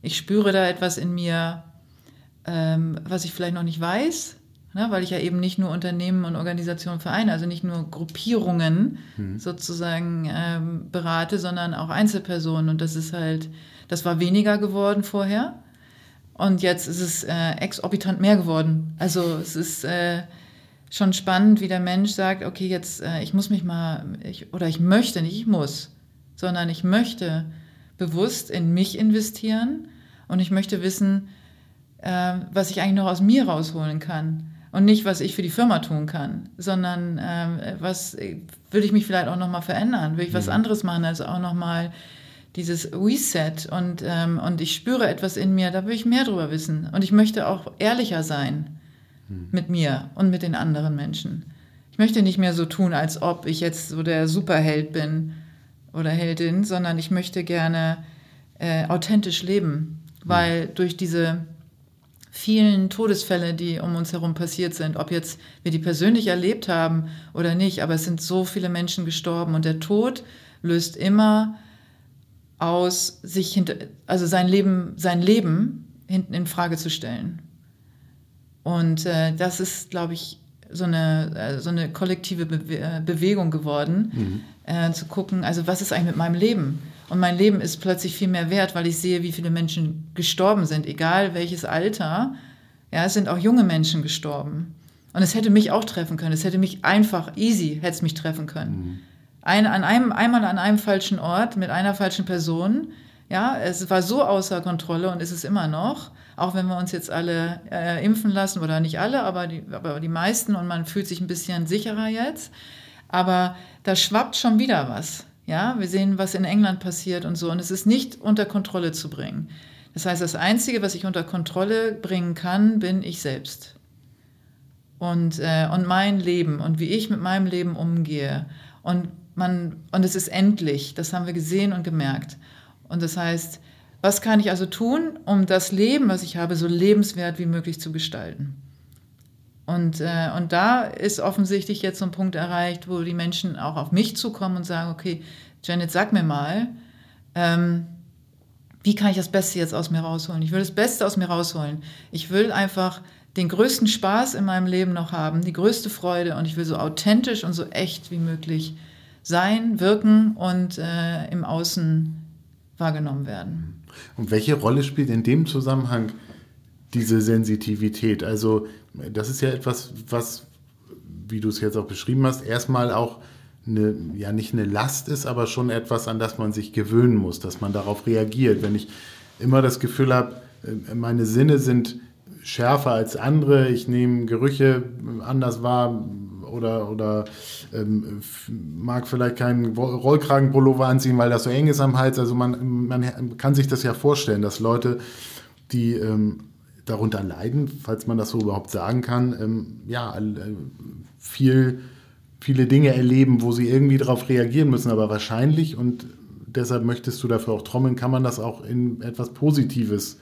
Ich spüre da etwas in mir, ähm, was ich vielleicht noch nicht weiß, ne, weil ich ja eben nicht nur Unternehmen und Organisationen vereine, also nicht nur Gruppierungen mhm. sozusagen ähm, berate, sondern auch Einzelpersonen. Und das ist halt, das war weniger geworden vorher. Und jetzt ist es äh, exorbitant mehr geworden. Also es ist äh, schon spannend, wie der Mensch sagt, okay, jetzt, äh, ich muss mich mal, ich, oder ich möchte, nicht ich muss, sondern ich möchte bewusst in mich investieren und ich möchte wissen, äh, was ich eigentlich noch aus mir rausholen kann. Und nicht, was ich für die Firma tun kann, sondern äh, was will ich mich vielleicht auch noch mal verändern? Will ich was mhm. anderes machen, als auch noch mal dieses Reset und, ähm, und ich spüre etwas in mir, da will ich mehr drüber wissen. Und ich möchte auch ehrlicher sein hm. mit mir und mit den anderen Menschen. Ich möchte nicht mehr so tun, als ob ich jetzt so der Superheld bin oder Heldin, sondern ich möchte gerne äh, authentisch leben, hm. weil durch diese vielen Todesfälle, die um uns herum passiert sind, ob jetzt wir die persönlich erlebt haben oder nicht, aber es sind so viele Menschen gestorben und der Tod löst immer aus, sich hinter, also sein Leben, sein Leben hinten in Frage zu stellen. Und äh, das ist, glaube ich, so eine, äh, so eine kollektive Be äh, Bewegung geworden, mhm. äh, zu gucken, also was ist eigentlich mit meinem Leben? Und mein Leben ist plötzlich viel mehr wert, weil ich sehe, wie viele Menschen gestorben sind, egal welches Alter. Ja, es sind auch junge Menschen gestorben. Und es hätte mich auch treffen können. Es hätte mich einfach easy, hätte es mich treffen können. Mhm ein, an einem, einmal an einem falschen Ort mit einer falschen Person. Ja, es war so außer Kontrolle und ist es immer noch. Auch wenn wir uns jetzt alle äh, impfen lassen, oder nicht alle, aber die, aber die meisten und man fühlt sich ein bisschen sicherer jetzt. Aber da schwappt schon wieder was. Ja, wir sehen, was in England passiert und so. Und es ist nicht unter Kontrolle zu bringen. Das heißt, das Einzige, was ich unter Kontrolle bringen kann, bin ich selbst. Und, äh, und mein Leben und wie ich mit meinem Leben umgehe. Und man, und es ist endlich, das haben wir gesehen und gemerkt. Und das heißt, was kann ich also tun, um das Leben, was ich habe, so lebenswert wie möglich zu gestalten? Und, äh, und da ist offensichtlich jetzt so ein Punkt erreicht, wo die Menschen auch auf mich zukommen und sagen, okay, Janet, sag mir mal, ähm, wie kann ich das Beste jetzt aus mir rausholen? Ich will das Beste aus mir rausholen. Ich will einfach den größten Spaß in meinem Leben noch haben, die größte Freude und ich will so authentisch und so echt wie möglich sein, wirken und äh, im Außen wahrgenommen werden. Und welche Rolle spielt in dem Zusammenhang diese Sensitivität? Also das ist ja etwas, was, wie du es jetzt auch beschrieben hast, erstmal auch eine, ja nicht eine Last ist, aber schon etwas, an das man sich gewöhnen muss, dass man darauf reagiert. Wenn ich immer das Gefühl habe, äh, meine Sinne sind schärfer als andere, ich nehme Gerüche anders wahr, oder, oder ähm, mag vielleicht keinen Rollkragenpullover anziehen, weil das so eng ist am Hals. Also man, man kann sich das ja vorstellen, dass Leute, die ähm, darunter leiden, falls man das so überhaupt sagen kann, ähm, ja, äh, viel, viele Dinge erleben, wo sie irgendwie darauf reagieren müssen, aber wahrscheinlich und deshalb möchtest du dafür auch trommeln, kann man das auch in etwas Positives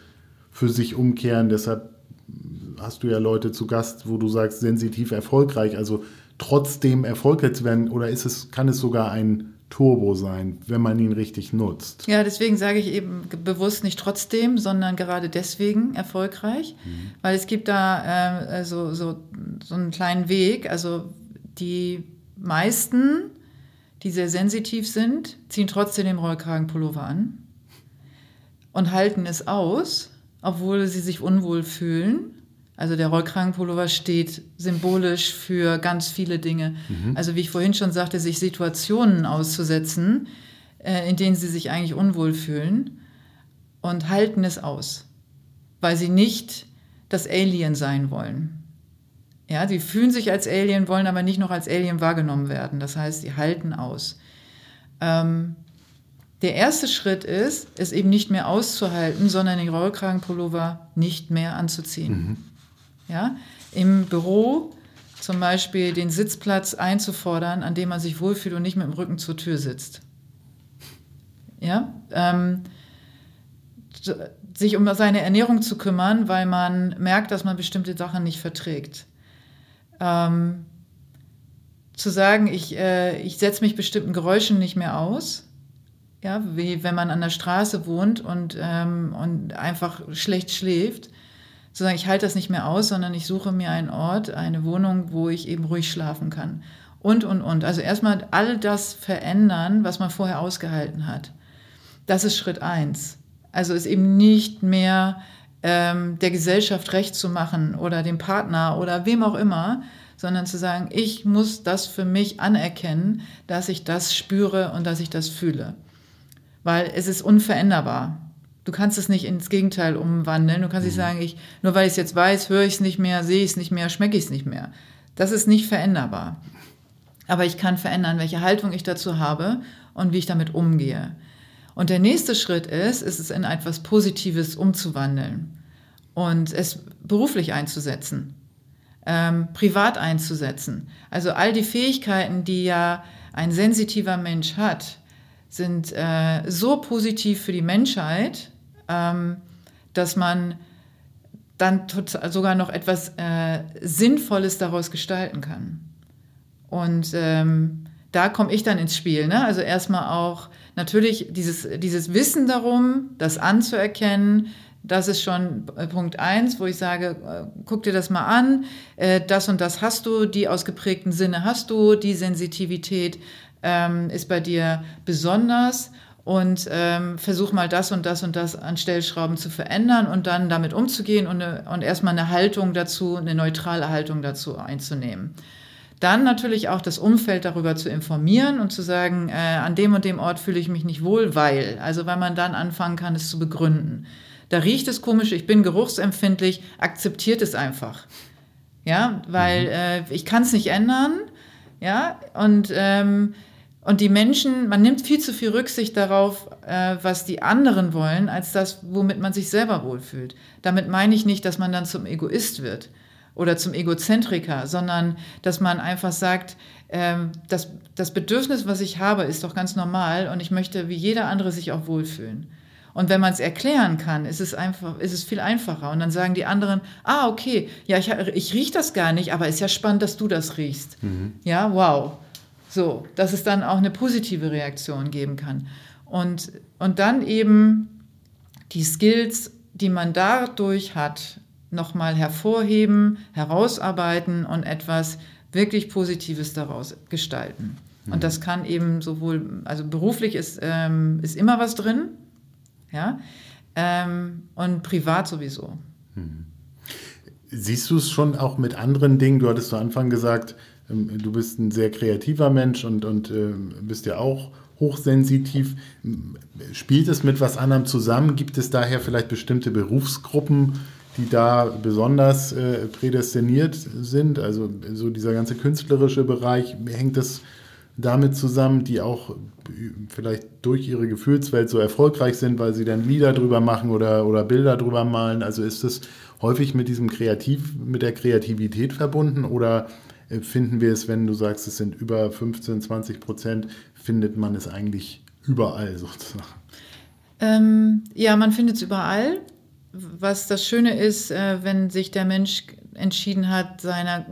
für sich umkehren. Deshalb hast du ja Leute zu Gast, wo du sagst, sensitiv erfolgreich, also trotzdem erfolgreich zu werden, oder ist es, kann es sogar ein Turbo sein, wenn man ihn richtig nutzt? Ja, deswegen sage ich eben bewusst nicht trotzdem, sondern gerade deswegen erfolgreich, mhm. weil es gibt da äh, so, so, so einen kleinen Weg, also die meisten, die sehr sensitiv sind, ziehen trotzdem den Rollkragenpullover an und halten es aus, obwohl sie sich unwohl fühlen. Also der Rollkragenpullover steht symbolisch für ganz viele Dinge. Mhm. Also wie ich vorhin schon sagte, sich Situationen auszusetzen, äh, in denen sie sich eigentlich unwohl fühlen und halten es aus, weil sie nicht das Alien sein wollen. Ja, sie fühlen sich als Alien, wollen aber nicht noch als Alien wahrgenommen werden. Das heißt, sie halten aus. Ähm, der erste Schritt ist, es eben nicht mehr auszuhalten, sondern den Rollkragenpullover nicht mehr anzuziehen. Mhm. Ja, im Büro zum Beispiel den Sitzplatz einzufordern, an dem man sich wohlfühlt und nicht mit dem Rücken zur Tür sitzt. Ja, ähm, sich um seine Ernährung zu kümmern, weil man merkt, dass man bestimmte Sachen nicht verträgt ähm, zu sagen, ich, äh, ich setze mich bestimmten Geräuschen nicht mehr aus. Ja, wie wenn man an der Straße wohnt und, ähm, und einfach schlecht schläft. Zu sagen, ich halte das nicht mehr aus, sondern ich suche mir einen Ort, eine Wohnung, wo ich eben ruhig schlafen kann. Und, und, und. Also erstmal all das verändern, was man vorher ausgehalten hat. Das ist Schritt eins. Also es eben nicht mehr ähm, der Gesellschaft recht zu machen oder dem Partner oder wem auch immer, sondern zu sagen, ich muss das für mich anerkennen, dass ich das spüre und dass ich das fühle. Weil es ist unveränderbar. Du kannst es nicht ins Gegenteil umwandeln. Du kannst nicht mhm. sagen, ich, nur weil ich es jetzt weiß, höre ich es nicht mehr, sehe ich es nicht mehr, schmecke ich es nicht mehr. Das ist nicht veränderbar. Aber ich kann verändern, welche Haltung ich dazu habe und wie ich damit umgehe. Und der nächste Schritt ist, ist es in etwas Positives umzuwandeln und es beruflich einzusetzen, ähm, privat einzusetzen. Also all die Fähigkeiten, die ja ein sensitiver Mensch hat, sind äh, so positiv für die Menschheit, dass man dann sogar noch etwas äh, Sinnvolles daraus gestalten kann. Und ähm, da komme ich dann ins Spiel. Ne? Also erstmal auch natürlich dieses, dieses Wissen darum, das anzuerkennen, das ist schon Punkt eins, wo ich sage, äh, guck dir das mal an, äh, das und das hast du, die ausgeprägten Sinne hast du, die Sensitivität ähm, ist bei dir besonders und ähm, versuch mal das und das und das an Stellschrauben zu verändern und dann damit umzugehen und, eine, und erstmal eine Haltung dazu, eine neutrale Haltung dazu einzunehmen. Dann natürlich auch das Umfeld darüber zu informieren und zu sagen, äh, an dem und dem Ort fühle ich mich nicht wohl, weil. Also weil man dann anfangen kann, es zu begründen. Da riecht es komisch, ich bin geruchsempfindlich, akzeptiert es einfach. Ja, weil mhm. äh, ich kann es nicht ändern. Ja, und, ähm, und die Menschen, man nimmt viel zu viel Rücksicht darauf, äh, was die anderen wollen, als das, womit man sich selber wohlfühlt. Damit meine ich nicht, dass man dann zum Egoist wird oder zum Egozentriker, sondern dass man einfach sagt, ähm, das, das Bedürfnis, was ich habe, ist doch ganz normal und ich möchte wie jeder andere sich auch wohlfühlen. Und wenn man es erklären kann, ist es einfach, ist es viel einfacher. Und dann sagen die anderen, ah, okay, ja, ich, ich rieche das gar nicht, aber ist ja spannend, dass du das riechst. Mhm. Ja, wow. So, dass es dann auch eine positive Reaktion geben kann. Und, und dann eben die Skills, die man dadurch hat, nochmal hervorheben, herausarbeiten und etwas wirklich Positives daraus gestalten. Und mhm. das kann eben sowohl, also beruflich ist, ähm, ist immer was drin, ja, ähm, und privat sowieso. Mhm. Siehst du es schon auch mit anderen Dingen? Du hattest zu Anfang gesagt, du bist ein sehr kreativer Mensch und, und äh, bist ja auch hochsensitiv. Spielt es mit was anderem zusammen? Gibt es daher vielleicht bestimmte Berufsgruppen, die da besonders äh, prädestiniert sind. Also so dieser ganze künstlerische Bereich hängt es damit zusammen, die auch vielleicht durch ihre Gefühlswelt so erfolgreich sind, weil sie dann Lieder drüber machen oder, oder Bilder drüber malen. Also ist es häufig mit diesem Kreativ, mit der Kreativität verbunden oder äh, finden wir es, wenn du sagst, es sind über 15, 20 Prozent, findet man es eigentlich überall sozusagen. Ähm, ja, man findet es überall. Was das Schöne ist, äh, wenn sich der Mensch entschieden hat, seiner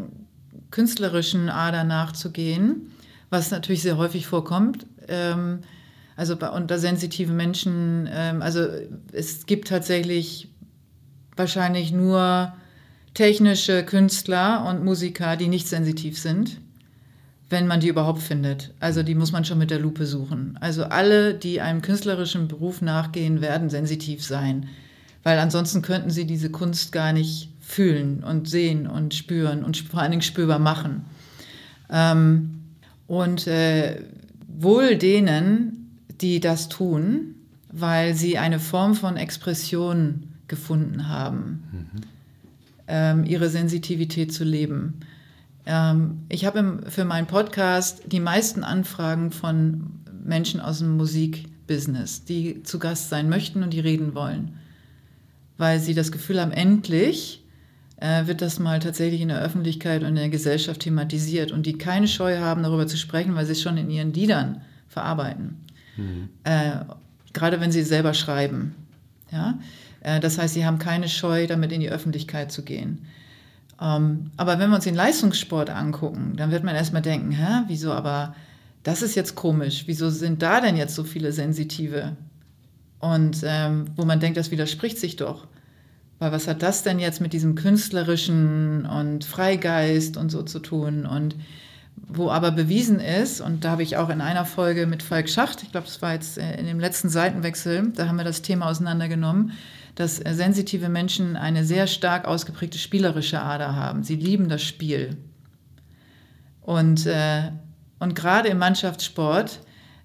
künstlerischen Ader nachzugehen, was natürlich sehr häufig vorkommt. Ähm, also bei unter sensitiven Menschen, ähm, also es gibt tatsächlich wahrscheinlich nur technische Künstler und Musiker, die nicht sensitiv sind, wenn man die überhaupt findet. Also die muss man schon mit der Lupe suchen. Also alle, die einem künstlerischen Beruf nachgehen, werden sensitiv sein, weil ansonsten könnten sie diese Kunst gar nicht fühlen und sehen und spüren und vor allen Dingen spürbar machen. Ähm, und äh, wohl denen, die das tun, weil sie eine Form von Expression gefunden haben, mhm. Ähm, ihre Sensitivität zu leben. Ähm, ich habe für meinen Podcast die meisten Anfragen von Menschen aus dem Musikbusiness, die zu Gast sein möchten und die reden wollen, weil sie das Gefühl haben, endlich äh, wird das mal tatsächlich in der Öffentlichkeit und in der Gesellschaft thematisiert und die keine Scheu haben, darüber zu sprechen, weil sie es schon in ihren Liedern verarbeiten. Mhm. Äh, gerade wenn sie selber schreiben. Ja? Äh, das heißt, sie haben keine Scheu, damit in die Öffentlichkeit zu gehen. Ähm, aber wenn wir uns den Leistungssport angucken, dann wird man erstmal denken, hä, wieso, aber das ist jetzt komisch, wieso sind da denn jetzt so viele Sensitive? Und ähm, wo man denkt, das widerspricht sich doch. Weil was hat das denn jetzt mit diesem künstlerischen und Freigeist und so zu tun? Und wo aber bewiesen ist, und da habe ich auch in einer Folge mit Falk Schacht, ich glaube, das war jetzt äh, in dem letzten Seitenwechsel, da haben wir das Thema auseinandergenommen, dass sensitive Menschen eine sehr stark ausgeprägte spielerische Ader haben. Sie lieben das Spiel. Und, äh, und gerade im Mannschaftssport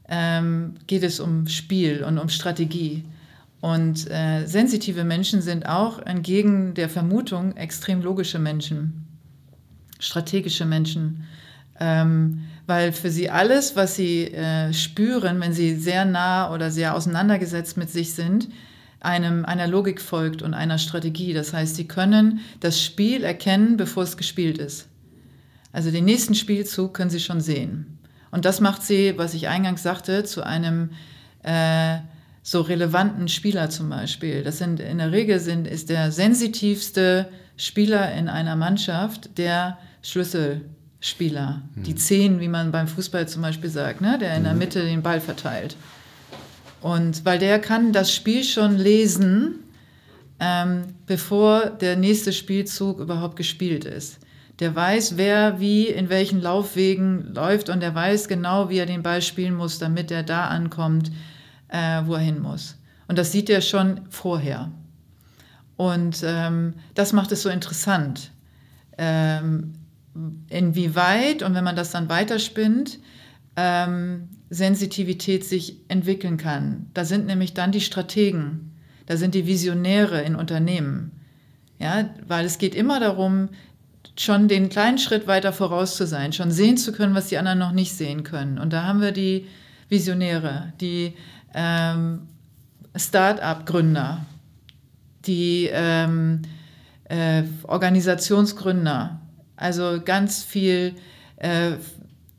ähm, geht es um Spiel und um Strategie. Und äh, sensitive Menschen sind auch entgegen der Vermutung extrem logische Menschen, strategische Menschen. Ähm, weil für sie alles, was sie äh, spüren, wenn sie sehr nah oder sehr auseinandergesetzt mit sich sind, einem, einer Logik folgt und einer Strategie. Das heißt, sie können das Spiel erkennen, bevor es gespielt ist. Also den nächsten Spielzug können sie schon sehen. Und das macht sie, was ich eingangs sagte, zu einem äh, so relevanten Spieler zum Beispiel. Das sind in der Regel sind, ist der sensitivste Spieler in einer Mannschaft der Schlüsselspieler. Mhm. Die Zehn, wie man beim Fußball zum Beispiel sagt, ne? der in der mhm. Mitte den Ball verteilt. Und weil der kann das Spiel schon lesen, ähm, bevor der nächste Spielzug überhaupt gespielt ist. Der weiß, wer wie in welchen Laufwegen läuft und der weiß genau, wie er den Ball spielen muss, damit er da ankommt, äh, wo er hin muss. Und das sieht er schon vorher. Und ähm, das macht es so interessant. Ähm, inwieweit, und wenn man das dann weiterspinnt, ähm, Sensitivität sich entwickeln kann. Da sind nämlich dann die Strategen, da sind die Visionäre in Unternehmen. Ja, weil es geht immer darum, schon den kleinen Schritt weiter voraus zu sein, schon sehen zu können, was die anderen noch nicht sehen können. Und da haben wir die Visionäre, die ähm, Start-up-Gründer, die ähm, äh, Organisationsgründer, also ganz viel äh,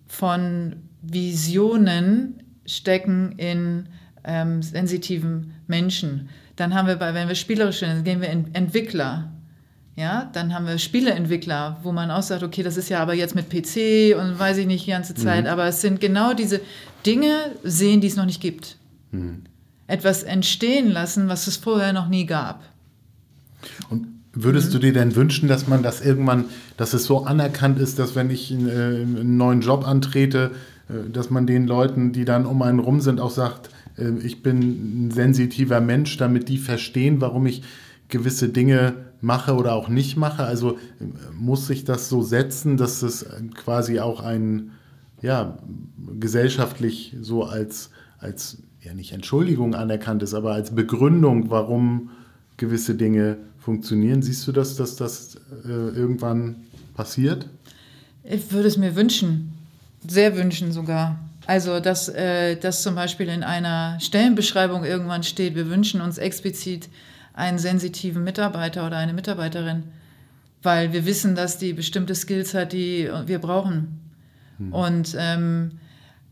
von Visionen stecken in ähm, sensitiven Menschen. Dann haben wir, bei, wenn wir spielerisch sind, dann gehen wir in Entwickler. Ja, dann haben wir Spieleentwickler, wo man auch sagt, okay, das ist ja aber jetzt mit PC und weiß ich nicht die ganze Zeit, mhm. aber es sind genau diese Dinge sehen, die es noch nicht gibt. Mhm. Etwas entstehen lassen, was es vorher noch nie gab. Und Würdest mhm. du dir denn wünschen, dass man das irgendwann, dass es so anerkannt ist, dass wenn ich einen, äh, einen neuen Job antrete, dass man den Leuten, die dann um einen rum sind, auch sagt, äh, ich bin ein sensitiver Mensch, damit die verstehen, warum ich gewisse Dinge mache oder auch nicht mache. Also äh, muss sich das so setzen, dass es quasi auch ein, ja, gesellschaftlich so als, als, ja nicht Entschuldigung anerkannt ist, aber als Begründung, warum gewisse Dinge funktionieren. Siehst du das, dass das äh, irgendwann passiert? Ich würde es mir wünschen sehr wünschen sogar. Also, dass äh, das zum Beispiel in einer Stellenbeschreibung irgendwann steht, wir wünschen uns explizit einen sensitiven Mitarbeiter oder eine Mitarbeiterin, weil wir wissen, dass die bestimmte Skills hat, die wir brauchen. Hm. Und ähm,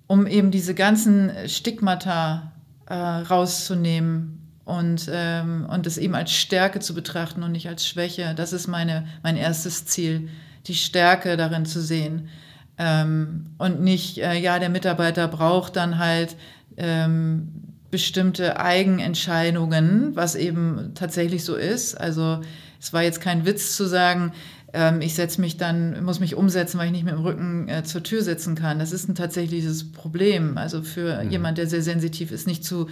um eben diese ganzen Stigmata äh, rauszunehmen und, ähm, und es eben als Stärke zu betrachten und nicht als Schwäche. Das ist meine, mein erstes Ziel, die Stärke darin zu sehen. Ähm, und nicht, äh, ja, der Mitarbeiter braucht dann halt ähm, bestimmte Eigenentscheidungen, was eben tatsächlich so ist. Also es war jetzt kein Witz zu sagen, ähm, ich setze mich dann, muss mich umsetzen, weil ich nicht mit dem Rücken äh, zur Tür sitzen kann. Das ist ein tatsächliches Problem. Also für mhm. jemand, der sehr sensitiv ist, nicht zu,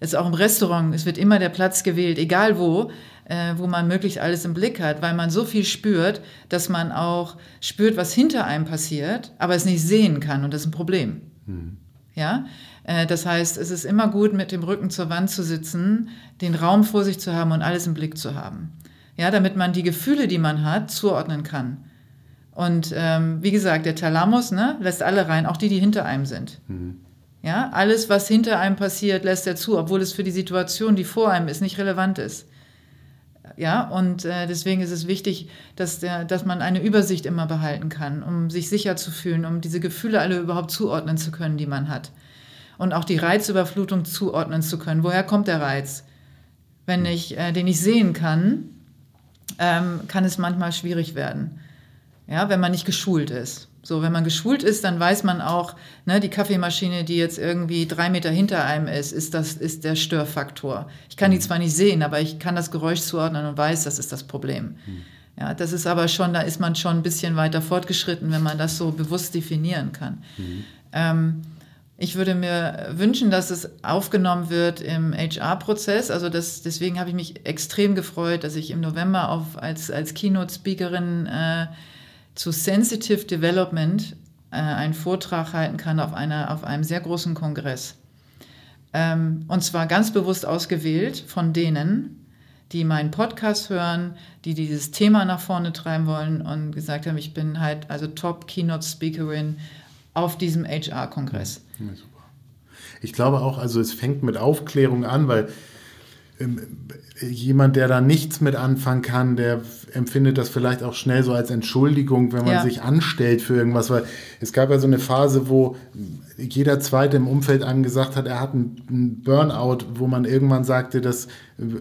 ist auch im Restaurant, es wird immer der Platz gewählt, egal wo, äh, wo man möglichst alles im Blick hat, weil man so viel spürt, dass man auch spürt, was hinter einem passiert, aber es nicht sehen kann und das ist ein Problem. Mhm. Ja, äh, das heißt, es ist immer gut, mit dem Rücken zur Wand zu sitzen, den Raum vor sich zu haben und alles im Blick zu haben ja, damit man die Gefühle, die man hat, zuordnen kann. Und ähm, wie gesagt, der Thalamus ne, lässt alle rein, auch die, die hinter einem sind. Mhm. Ja, alles, was hinter einem passiert, lässt er zu, obwohl es für die Situation, die vor einem ist, nicht relevant ist. Ja, und äh, deswegen ist es wichtig, dass, der, dass man eine Übersicht immer behalten kann, um sich sicher zu fühlen, um diese Gefühle alle überhaupt zuordnen zu können, die man hat. Und auch die Reizüberflutung zuordnen zu können. Woher kommt der Reiz? Wenn mhm. ich äh, den ich sehen kann, ähm, kann es manchmal schwierig werden. Ja, wenn man nicht geschult ist. So, wenn man geschult ist, dann weiß man auch, ne, die Kaffeemaschine, die jetzt irgendwie drei Meter hinter einem ist, ist das, ist der Störfaktor. Ich kann die zwar nicht sehen, aber ich kann das Geräusch zuordnen und weiß, das ist das Problem. Hm. Ja, das ist aber schon, da ist man schon ein bisschen weiter fortgeschritten, wenn man das so bewusst definieren kann. Mhm. Ähm, ich würde mir wünschen, dass es aufgenommen wird im HR-Prozess. Also das, deswegen habe ich mich extrem gefreut, dass ich im November auf, als, als Keynote-Speakerin äh, zu Sensitive Development äh, einen Vortrag halten kann auf, einer, auf einem sehr großen Kongress. Ähm, und zwar ganz bewusst ausgewählt von denen, die meinen Podcast hören, die dieses Thema nach vorne treiben wollen und gesagt haben, ich bin halt also Top-Keynote-Speakerin auf diesem HR-Kongress. Ja. Ich glaube auch, also es fängt mit Aufklärung an, weil ähm, jemand, der da nichts mit anfangen kann, der empfindet das vielleicht auch schnell so als Entschuldigung, wenn man ja. sich anstellt für irgendwas, weil es gab ja so eine Phase, wo jeder Zweite im Umfeld einem gesagt hat, er hat einen Burnout, wo man irgendwann sagte, das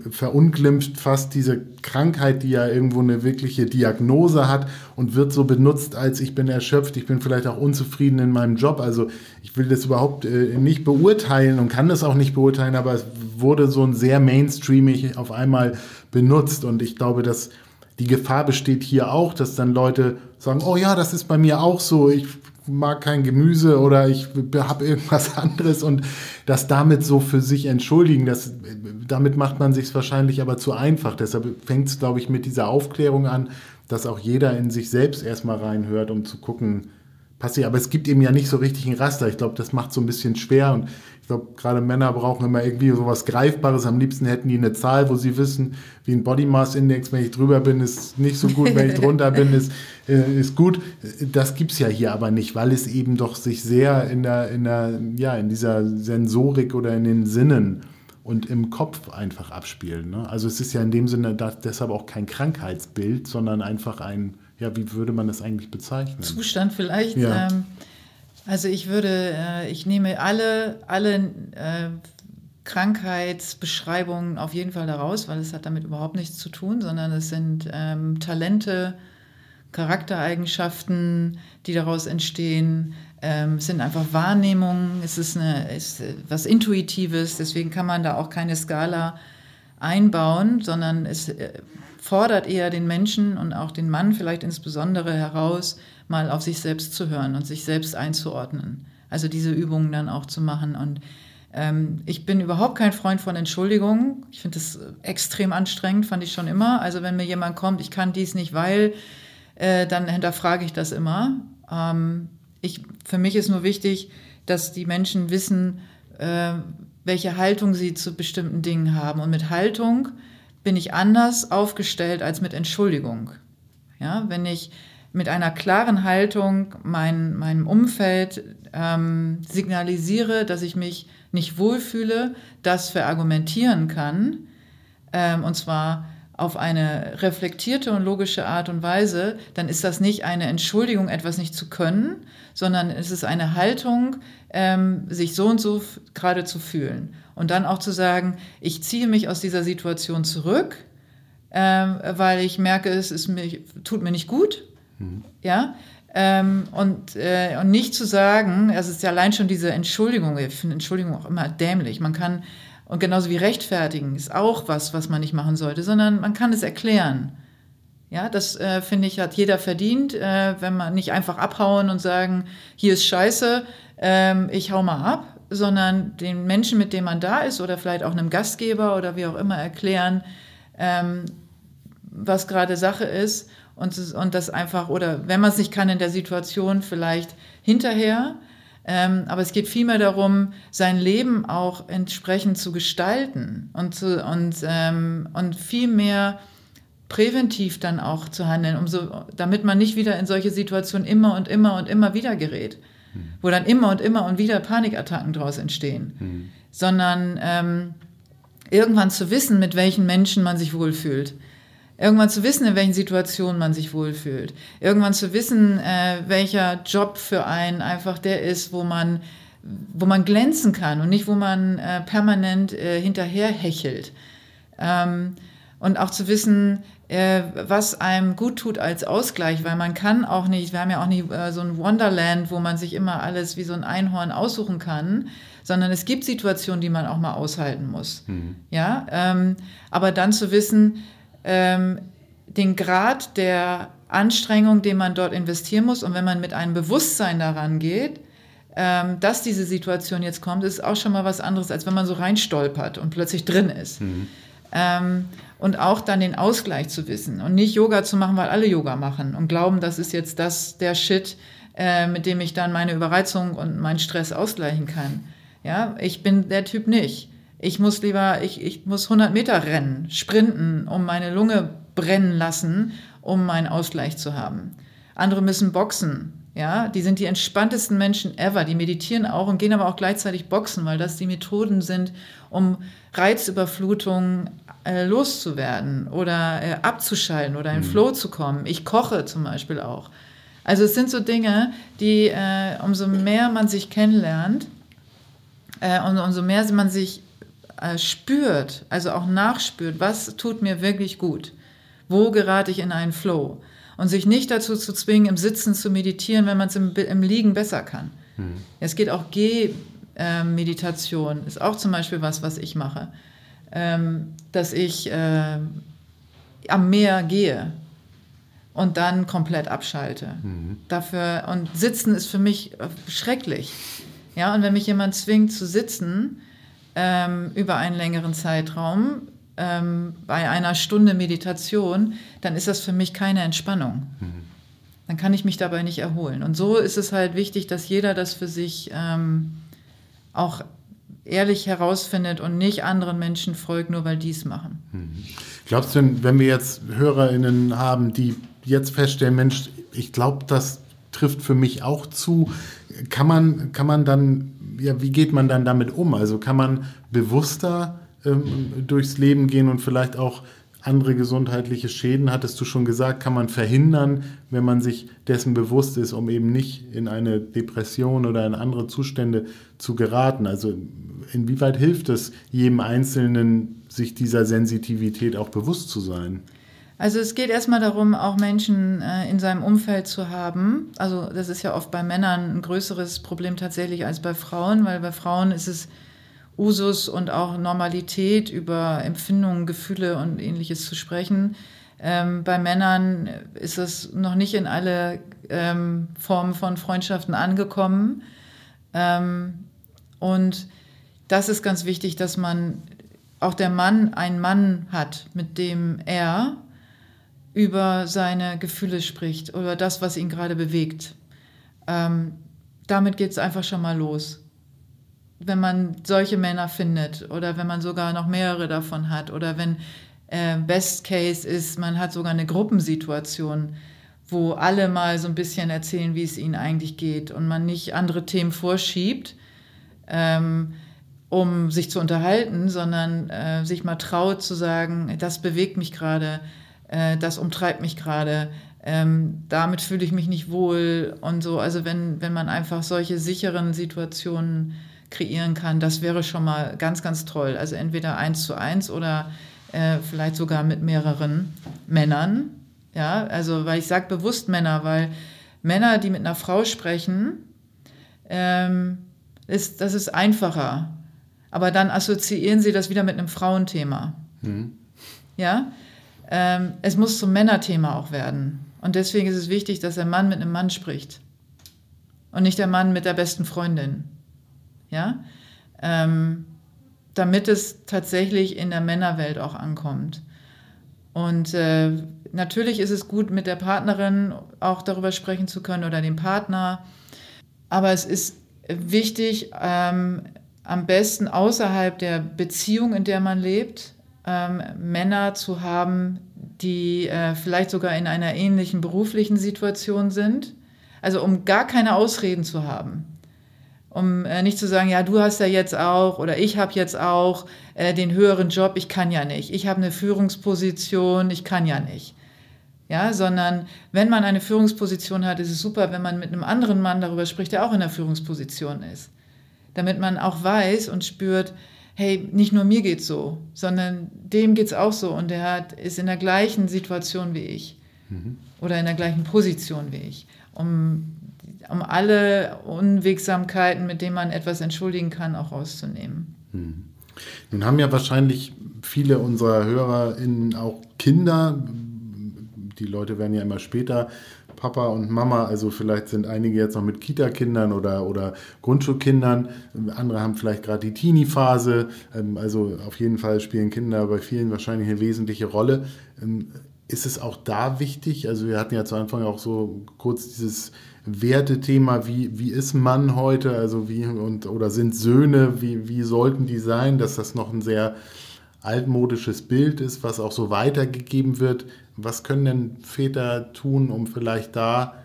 verunglimpft fast diese Krankheit, die ja irgendwo eine wirkliche Diagnose hat und wird so benutzt, als ich bin erschöpft, ich bin vielleicht auch unzufrieden in meinem Job. Also ich will das überhaupt äh, nicht beurteilen und kann das auch nicht beurteilen, aber es wurde so ein sehr mainstreamig auf einmal benutzt und ich glaube, dass die Gefahr besteht hier auch, dass dann Leute sagen, oh ja, das ist bei mir auch so, ich mag kein Gemüse oder ich habe irgendwas *laughs* anderes und das damit so für sich entschuldigen, das, damit macht man sich wahrscheinlich aber zu einfach. Deshalb fängt es, glaube ich, mit dieser Aufklärung an, dass auch jeder in sich selbst erstmal reinhört, um zu gucken, passiert. Aber es gibt eben ja nicht so richtig ein Raster. Ich glaube, das macht so ein bisschen schwer und ich glaube, gerade Männer brauchen immer irgendwie sowas Greifbares. Am liebsten hätten die eine Zahl, wo sie wissen, wie ein Body Mass Index, wenn ich drüber bin, ist nicht so gut, wenn ich *laughs* drunter bin, ist, äh, ist gut. Das gibt es ja hier aber nicht, weil es eben doch sich sehr in der, in der, ja, in dieser Sensorik oder in den Sinnen und im Kopf einfach abspielt. Ne? Also es ist ja in dem Sinne deshalb auch kein Krankheitsbild, sondern einfach ein, ja, wie würde man das eigentlich bezeichnen? Zustand vielleicht. Ja. Ähm also ich würde, äh, ich nehme alle, alle äh, Krankheitsbeschreibungen auf jeden Fall daraus, weil es hat damit überhaupt nichts zu tun, sondern es sind ähm, Talente, Charaktereigenschaften, die daraus entstehen. Ähm, es sind einfach Wahrnehmungen, es ist, eine, ist was Intuitives, deswegen kann man da auch keine Skala einbauen, sondern es äh, fordert eher den Menschen und auch den Mann vielleicht insbesondere heraus, mal auf sich selbst zu hören und sich selbst einzuordnen. Also diese Übungen dann auch zu machen. Und ähm, ich bin überhaupt kein Freund von Entschuldigungen. Ich finde das extrem anstrengend, fand ich schon immer. Also wenn mir jemand kommt, ich kann dies nicht, weil, äh, dann hinterfrage ich das immer. Ähm, ich, für mich ist nur wichtig, dass die Menschen wissen, äh, welche Haltung sie zu bestimmten Dingen haben. Und mit Haltung bin ich anders aufgestellt als mit Entschuldigung. Ja, wenn ich mit einer klaren Haltung mein, meinem Umfeld ähm, signalisiere, dass ich mich nicht wohlfühle, das verargumentieren kann, ähm, und zwar auf eine reflektierte und logische Art und Weise, dann ist das nicht eine Entschuldigung, etwas nicht zu können, sondern es ist eine Haltung, ähm, sich so und so gerade zu fühlen. Und dann auch zu sagen, ich ziehe mich aus dieser Situation zurück, ähm, weil ich merke, es ist mir, tut mir nicht gut. Mhm. Ja. Ähm, und, äh, und nicht zu sagen, es ist ja allein schon diese Entschuldigung, ich finde Entschuldigung auch immer dämlich. Man kann und genauso wie rechtfertigen ist auch was, was man nicht machen sollte, sondern man kann es erklären. Ja, das äh, finde ich, hat jeder verdient, äh, wenn man nicht einfach abhauen und sagen, hier ist Scheiße, ähm, ich hau mal ab, sondern den Menschen, mit dem man da ist oder vielleicht auch einem Gastgeber oder wie auch immer erklären, ähm, was gerade Sache ist. Und, und das einfach, oder wenn man es nicht kann in der Situation, vielleicht hinterher. Ähm, aber es geht vielmehr darum, sein Leben auch entsprechend zu gestalten und, zu, und, ähm, und viel mehr präventiv dann auch zu handeln, um so, damit man nicht wieder in solche Situationen immer und immer und immer wieder gerät, mhm. wo dann immer und immer und wieder Panikattacken daraus entstehen, mhm. sondern ähm, irgendwann zu wissen, mit welchen Menschen man sich wohlfühlt Irgendwann zu wissen, in welchen Situationen man sich wohlfühlt. Irgendwann zu wissen, äh, welcher Job für einen einfach der ist, wo man, wo man glänzen kann und nicht, wo man äh, permanent äh, hinterher hechelt. Ähm, und auch zu wissen, was einem gut tut als Ausgleich, weil man kann auch nicht, wir haben ja auch nicht äh, so ein Wonderland, wo man sich immer alles wie so ein Einhorn aussuchen kann, sondern es gibt Situationen, die man auch mal aushalten muss. Mhm. Ja, ähm, aber dann zu wissen, ähm, den Grad der Anstrengung, den man dort investieren muss. Und wenn man mit einem Bewusstsein daran geht, ähm, dass diese Situation jetzt kommt, ist auch schon mal was anderes, als wenn man so reinstolpert und plötzlich drin ist. Mhm. Ähm, und auch dann den Ausgleich zu wissen und nicht Yoga zu machen, weil alle Yoga machen und glauben, das ist jetzt das, der Shit, äh, mit dem ich dann meine Überreizung und meinen Stress ausgleichen kann. Ja, ich bin der Typ nicht. Ich muss lieber, ich, ich muss 100 Meter rennen, sprinten, um meine Lunge brennen lassen, um meinen Ausgleich zu haben. Andere müssen boxen, ja, die sind die entspanntesten Menschen ever. Die meditieren auch und gehen aber auch gleichzeitig boxen, weil das die Methoden sind, um Reizüberflutung äh, loszuwerden oder äh, abzuschalten oder in mhm. Flow zu kommen. Ich koche zum Beispiel auch. Also es sind so Dinge, die äh, umso mehr man sich kennenlernt äh, und umso mehr man sich äh, spürt, also auch nachspürt, was tut mir wirklich gut, wo gerate ich in einen Flow und sich nicht dazu zu zwingen, im Sitzen zu meditieren, wenn man es im, im, Liegen besser kann. Mhm. Es geht auch Geh-Meditation, ist auch zum Beispiel was, was ich mache, ähm, dass ich äh, am Meer gehe und dann komplett abschalte. Mhm. Dafür und Sitzen ist für mich äh, schrecklich. Ja, und wenn mich jemand zwingt zu sitzen, ähm, über einen längeren Zeitraum ähm, bei einer Stunde Meditation, dann ist das für mich keine Entspannung. Mhm. Dann kann ich mich dabei nicht erholen. Und so ist es halt wichtig, dass jeder das für sich ähm, auch ehrlich herausfindet und nicht anderen Menschen folgt, nur weil die es machen. Mhm. Glaubst du, wenn wir jetzt HörerInnen haben, die jetzt feststellen, Mensch, ich glaube, das trifft für mich auch zu, kann man, kann man dann ja, wie geht man dann damit um? Also kann man bewusster ähm, durchs Leben gehen und vielleicht auch andere gesundheitliche Schäden, hattest du schon gesagt, kann man verhindern, wenn man sich dessen bewusst ist, um eben nicht in eine Depression oder in andere Zustände zu geraten. Also inwieweit hilft es jedem Einzelnen, sich dieser Sensitivität auch bewusst zu sein? Also es geht erstmal darum, auch Menschen äh, in seinem Umfeld zu haben. Also das ist ja oft bei Männern ein größeres Problem tatsächlich als bei Frauen, weil bei Frauen ist es Usus und auch Normalität über Empfindungen, Gefühle und ähnliches zu sprechen. Ähm, bei Männern ist es noch nicht in alle ähm, Formen von Freundschaften angekommen. Ähm, und das ist ganz wichtig, dass man auch der Mann einen Mann hat, mit dem er über seine Gefühle spricht oder das, was ihn gerade bewegt. Ähm, damit geht es einfach schon mal los. Wenn man solche Männer findet oder wenn man sogar noch mehrere davon hat oder wenn äh, Best Case ist, man hat sogar eine Gruppensituation, wo alle mal so ein bisschen erzählen, wie es ihnen eigentlich geht und man nicht andere Themen vorschiebt, ähm, um sich zu unterhalten, sondern äh, sich mal traut zu sagen, das bewegt mich gerade, äh, das umtreibt mich gerade, ähm, damit fühle ich mich nicht wohl und so. Also wenn, wenn man einfach solche sicheren Situationen kreieren kann, das wäre schon mal ganz, ganz toll. Also entweder eins zu eins oder äh, vielleicht sogar mit mehreren Männern. Ja, also weil ich sage bewusst Männer, weil Männer, die mit einer Frau sprechen, ähm, ist, das ist einfacher. Aber dann assoziieren sie das wieder mit einem Frauenthema. Mhm. Ja, ähm, es muss zum Männerthema auch werden. Und deswegen ist es wichtig, dass der Mann mit einem Mann spricht und nicht der Mann mit der besten Freundin. Ja, ähm, damit es tatsächlich in der Männerwelt auch ankommt. Und äh, natürlich ist es gut, mit der Partnerin auch darüber sprechen zu können oder dem Partner. Aber es ist wichtig, ähm, am besten außerhalb der Beziehung, in der man lebt, ähm, Männer zu haben, die äh, vielleicht sogar in einer ähnlichen beruflichen Situation sind. Also um gar keine Ausreden zu haben. Um äh, nicht zu sagen, ja, du hast ja jetzt auch oder ich habe jetzt auch äh, den höheren Job, ich kann ja nicht. Ich habe eine Führungsposition, ich kann ja nicht. Ja, sondern wenn man eine Führungsposition hat, ist es super, wenn man mit einem anderen Mann darüber spricht, der auch in der Führungsposition ist. Damit man auch weiß und spürt, hey, nicht nur mir geht's so, sondern dem geht's auch so und der hat, ist in der gleichen Situation wie ich mhm. oder in der gleichen Position wie ich, um, um alle Unwegsamkeiten, mit denen man etwas entschuldigen kann, auch rauszunehmen. Mhm. Nun haben ja wahrscheinlich viele unserer HörerInnen auch Kinder. Die Leute werden ja immer später Papa und Mama. Also vielleicht sind einige jetzt noch mit Kita-Kindern oder, oder Grundschulkindern. Andere haben vielleicht gerade die Teenie-Phase. Ähm, also auf jeden Fall spielen Kinder bei vielen wahrscheinlich eine wesentliche Rolle. Ähm, ist es auch da wichtig? Also wir hatten ja zu Anfang auch so kurz dieses Wertethema, wie, wie ist Mann heute, also wie und oder sind Söhne, wie, wie sollten die sein, dass das noch ein sehr altmodisches Bild ist, was auch so weitergegeben wird. Was können denn Väter tun, um vielleicht da,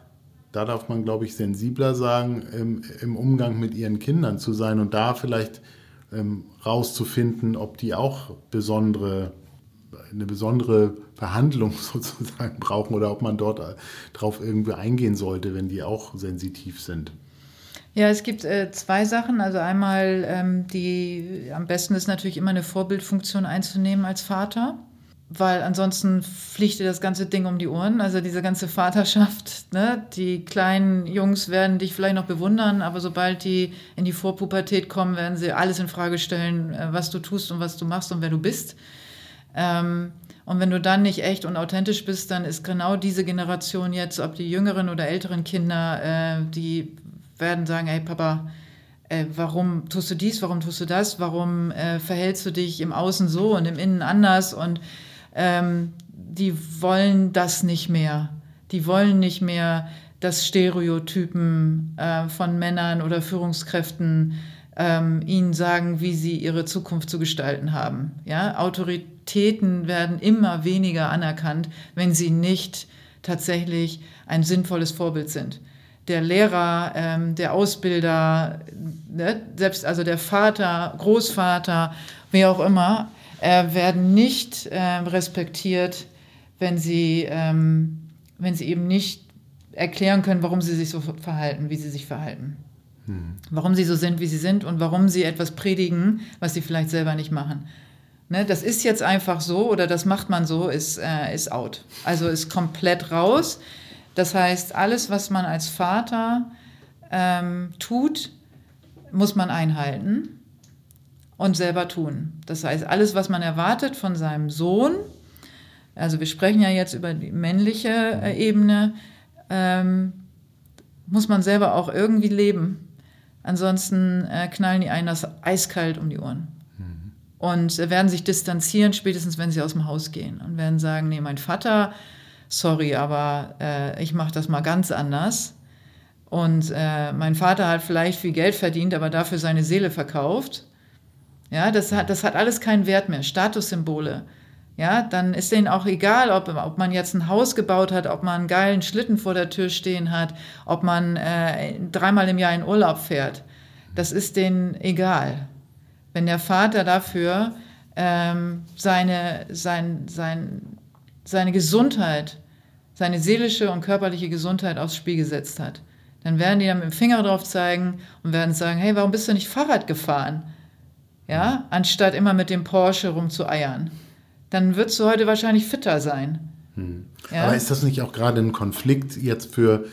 da darf man glaube ich sensibler sagen, im, im, Umgang mit ihren Kindern zu sein und da vielleicht ähm, rauszufinden, ob die auch besondere eine besondere Behandlung *laughs* sozusagen brauchen oder ob man dort äh, drauf irgendwie eingehen sollte, wenn die auch sensitiv sind. Ja, es gibt äh, zwei Sachen. Also einmal, ähm, die am besten ist natürlich immer eine Vorbildfunktion einzunehmen als Vater, weil ansonsten fliegt dir das ganze Ding um die Ohren. Also diese ganze Vaterschaft, ne? die kleinen Jungs werden dich vielleicht noch bewundern, aber sobald die in die Vorpubertät kommen, werden sie alles in Frage stellen, äh, was du tust und was du machst und wer du bist. Ähm, und wenn du dann nicht echt und authentisch bist, dann ist genau diese Generation jetzt, ob die jüngeren oder älteren Kinder, äh, die werden sagen, hey Papa, äh, warum tust du dies, warum tust du das, warum äh, verhältst du dich im Außen so und im Innen anders und ähm, die wollen das nicht mehr. Die wollen nicht mehr, dass Stereotypen äh, von Männern oder Führungskräften ähm, ihnen sagen, wie sie ihre Zukunft zu gestalten haben. Ja? Autoritäten werden immer weniger anerkannt, wenn sie nicht tatsächlich ein sinnvolles Vorbild sind der Lehrer, ähm, der Ausbilder, ne, selbst also der Vater, Großvater, wie auch immer, äh, werden nicht äh, respektiert, wenn sie, ähm, wenn sie eben nicht erklären können, warum sie sich so verhalten, wie sie sich verhalten. Hm. Warum sie so sind, wie sie sind und warum sie etwas predigen, was sie vielleicht selber nicht machen. Ne, das ist jetzt einfach so oder das macht man so, ist, äh, ist out. Also ist komplett raus. Das heißt, alles, was man als Vater ähm, tut, muss man einhalten und selber tun. Das heißt, alles, was man erwartet von seinem Sohn, also wir sprechen ja jetzt über die männliche äh, Ebene, ähm, muss man selber auch irgendwie leben. Ansonsten äh, knallen die einen das eiskalt um die Ohren. Mhm. Und äh, werden sich distanzieren, spätestens wenn sie aus dem Haus gehen. Und werden sagen, nee, mein Vater sorry, aber äh, ich mache das mal ganz anders. Und äh, mein Vater hat vielleicht viel Geld verdient, aber dafür seine Seele verkauft. Ja, das hat, das hat alles keinen Wert mehr. Statussymbole. Ja, dann ist denen auch egal, ob, ob man jetzt ein Haus gebaut hat, ob man einen geilen Schlitten vor der Tür stehen hat, ob man äh, dreimal im Jahr in Urlaub fährt. Das ist denen egal. Wenn der Vater dafür ähm, seine, sein, sein, seine Gesundheit, seine seelische und körperliche Gesundheit aufs Spiel gesetzt hat, dann werden die dann mit dem Finger drauf zeigen und werden sagen, hey, warum bist du nicht Fahrrad gefahren? Ja, anstatt immer mit dem Porsche rumzueiern. Dann würdest du heute wahrscheinlich fitter sein. Hm. Ja? Aber ist das nicht auch gerade ein Konflikt jetzt für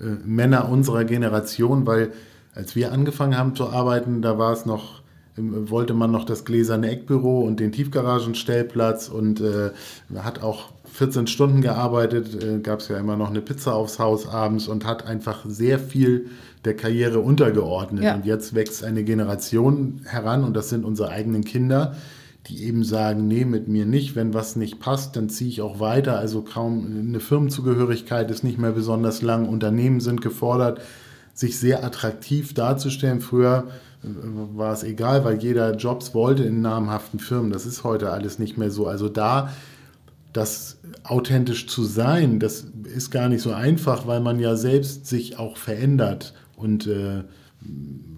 äh, Männer unserer Generation? Weil als wir angefangen haben zu arbeiten, da war es noch wollte man noch das gläserne Eckbüro und den Tiefgaragenstellplatz und äh, hat auch 14 Stunden gearbeitet, äh, gab es ja immer noch eine Pizza aufs Haus abends und hat einfach sehr viel der Karriere untergeordnet. Ja. Und jetzt wächst eine Generation heran und das sind unsere eigenen Kinder, die eben sagen, nee, mit mir nicht, wenn was nicht passt, dann ziehe ich auch weiter. Also kaum eine Firmenzugehörigkeit ist nicht mehr besonders lang, Unternehmen sind gefordert, sich sehr attraktiv darzustellen. Früher war es egal, weil jeder Jobs wollte in namhaften Firmen. Das ist heute alles nicht mehr so. Also da das authentisch zu sein, das ist gar nicht so einfach, weil man ja selbst sich auch verändert und äh,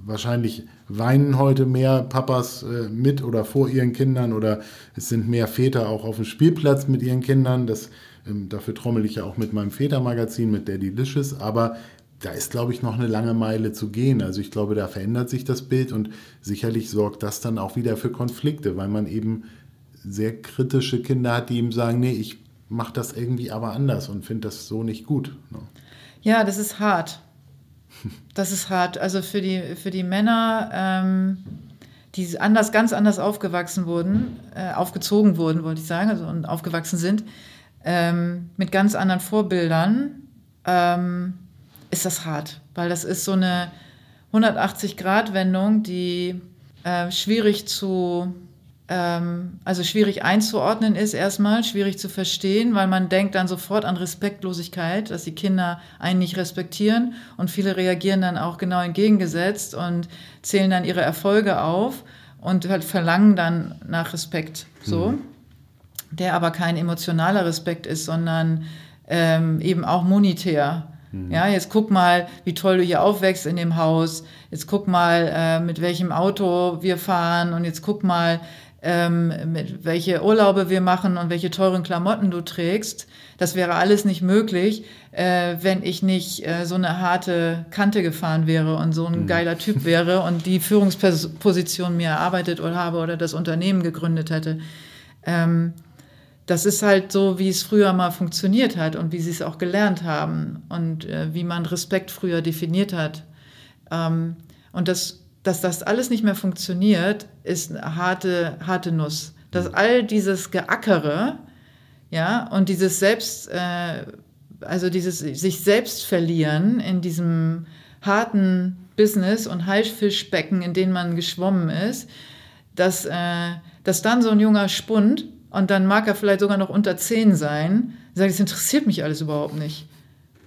wahrscheinlich weinen heute mehr Papas äh, mit oder vor ihren Kindern oder es sind mehr Väter auch auf dem Spielplatz mit ihren Kindern. Das, ähm, dafür trommel ich ja auch mit meinem Vätermagazin, mit Daddy Licious, aber da ist, glaube ich, noch eine lange Meile zu gehen. Also ich glaube, da verändert sich das Bild und sicherlich sorgt das dann auch wieder für Konflikte, weil man eben sehr kritische Kinder hat, die ihm sagen, nee, ich mache das irgendwie aber anders und finde das so nicht gut. Ne? Ja, das ist hart. Das ist hart. Also für die, für die Männer, ähm, die anders, ganz anders aufgewachsen wurden, äh, aufgezogen wurden, wollte ich sagen, also und aufgewachsen sind, ähm, mit ganz anderen Vorbildern, ähm, ist das hart, weil das ist so eine 180-Grad-Wendung, die äh, schwierig zu, ähm, also schwierig einzuordnen ist erstmal, schwierig zu verstehen, weil man denkt dann sofort an Respektlosigkeit, dass die Kinder einen nicht respektieren und viele reagieren dann auch genau entgegengesetzt und zählen dann ihre Erfolge auf und halt verlangen dann nach Respekt, so, mhm. der aber kein emotionaler Respekt ist, sondern ähm, eben auch monetär. Mhm. Ja, jetzt guck mal, wie toll du hier aufwächst in dem Haus. Jetzt guck mal, äh, mit welchem Auto wir fahren und jetzt guck mal, ähm, mit welche Urlaube wir machen und welche teuren Klamotten du trägst. Das wäre alles nicht möglich, äh, wenn ich nicht äh, so eine harte Kante gefahren wäre und so ein mhm. geiler Typ wäre und die Führungsposition mir erarbeitet oder habe oder das Unternehmen gegründet hätte. Ähm, das ist halt so, wie es früher mal funktioniert hat und wie sie es auch gelernt haben und äh, wie man Respekt früher definiert hat. Ähm, und das, dass das alles nicht mehr funktioniert, ist eine harte, harte Nuss. Dass all dieses Geackere, ja, und dieses Selbst, äh, also dieses sich selbst verlieren in diesem harten Business und Haifischbecken, in denen man geschwommen ist, dass, äh, dass dann so ein junger Spund und dann mag er vielleicht sogar noch unter 10 sein, sagt, es interessiert mich alles überhaupt nicht.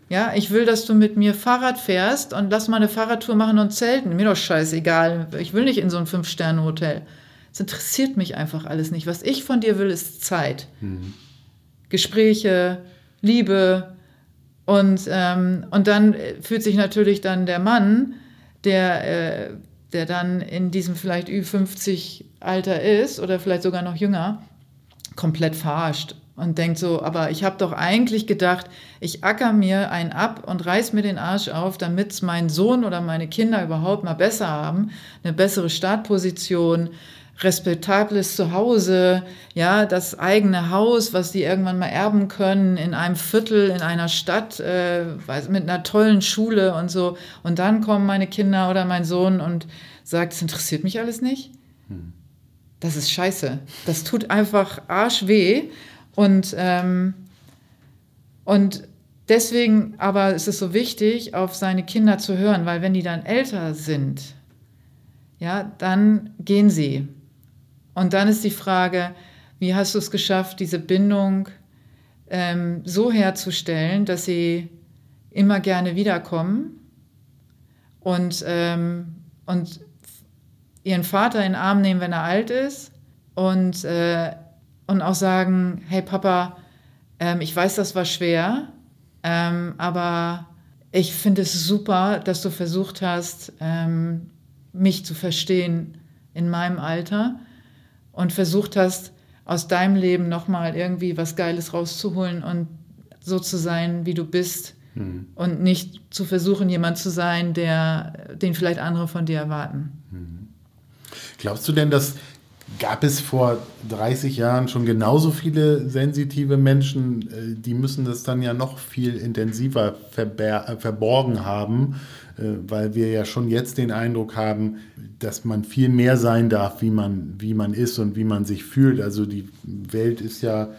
Ja, ich will, dass du mit mir Fahrrad fährst und lass mal eine Fahrradtour machen und zelten. Mir doch scheißegal. Ich will nicht in so ein Fünf-Sterne-Hotel. Es interessiert mich einfach alles nicht. Was ich von dir will, ist Zeit. Mhm. Gespräche, Liebe. Und, ähm, und dann fühlt sich natürlich dann der Mann, der, äh, der dann in diesem vielleicht Ü50 Alter ist oder vielleicht sogar noch jünger, komplett verarscht und denkt so, aber ich habe doch eigentlich gedacht, ich acker mir einen ab und reiß mir den Arsch auf, damit es mein Sohn oder meine Kinder überhaupt mal besser haben, eine bessere Startposition, respektables Zuhause, ja, das eigene Haus, was die irgendwann mal erben können, in einem Viertel, in einer Stadt, äh, mit einer tollen Schule und so. Und dann kommen meine Kinder oder mein Sohn und sagt, es interessiert mich alles nicht. Hm das ist scheiße. Das tut einfach arschweh. Und, ähm, und deswegen aber ist es so wichtig, auf seine Kinder zu hören, weil wenn die dann älter sind, ja, dann gehen sie. Und dann ist die Frage, wie hast du es geschafft, diese Bindung ähm, so herzustellen, dass sie immer gerne wiederkommen und, ähm, und ihren Vater in den Arm nehmen, wenn er alt ist und, äh, und auch sagen, hey Papa, ähm, ich weiß, das war schwer, ähm, aber ich finde es super, dass du versucht hast, ähm, mich zu verstehen, in meinem Alter und versucht hast, aus deinem Leben nochmal irgendwie was Geiles rauszuholen und so zu sein, wie du bist mhm. und nicht zu versuchen, jemand zu sein, der, den vielleicht andere von dir erwarten. Mhm. Glaubst du denn, dass gab es vor 30 Jahren schon genauso viele sensitive Menschen, äh, die müssen das dann ja noch viel intensiver äh, verborgen haben, äh, weil wir ja schon jetzt den Eindruck haben, dass man viel mehr sein darf, wie man, wie man ist und wie man sich fühlt. Also die Welt ist ja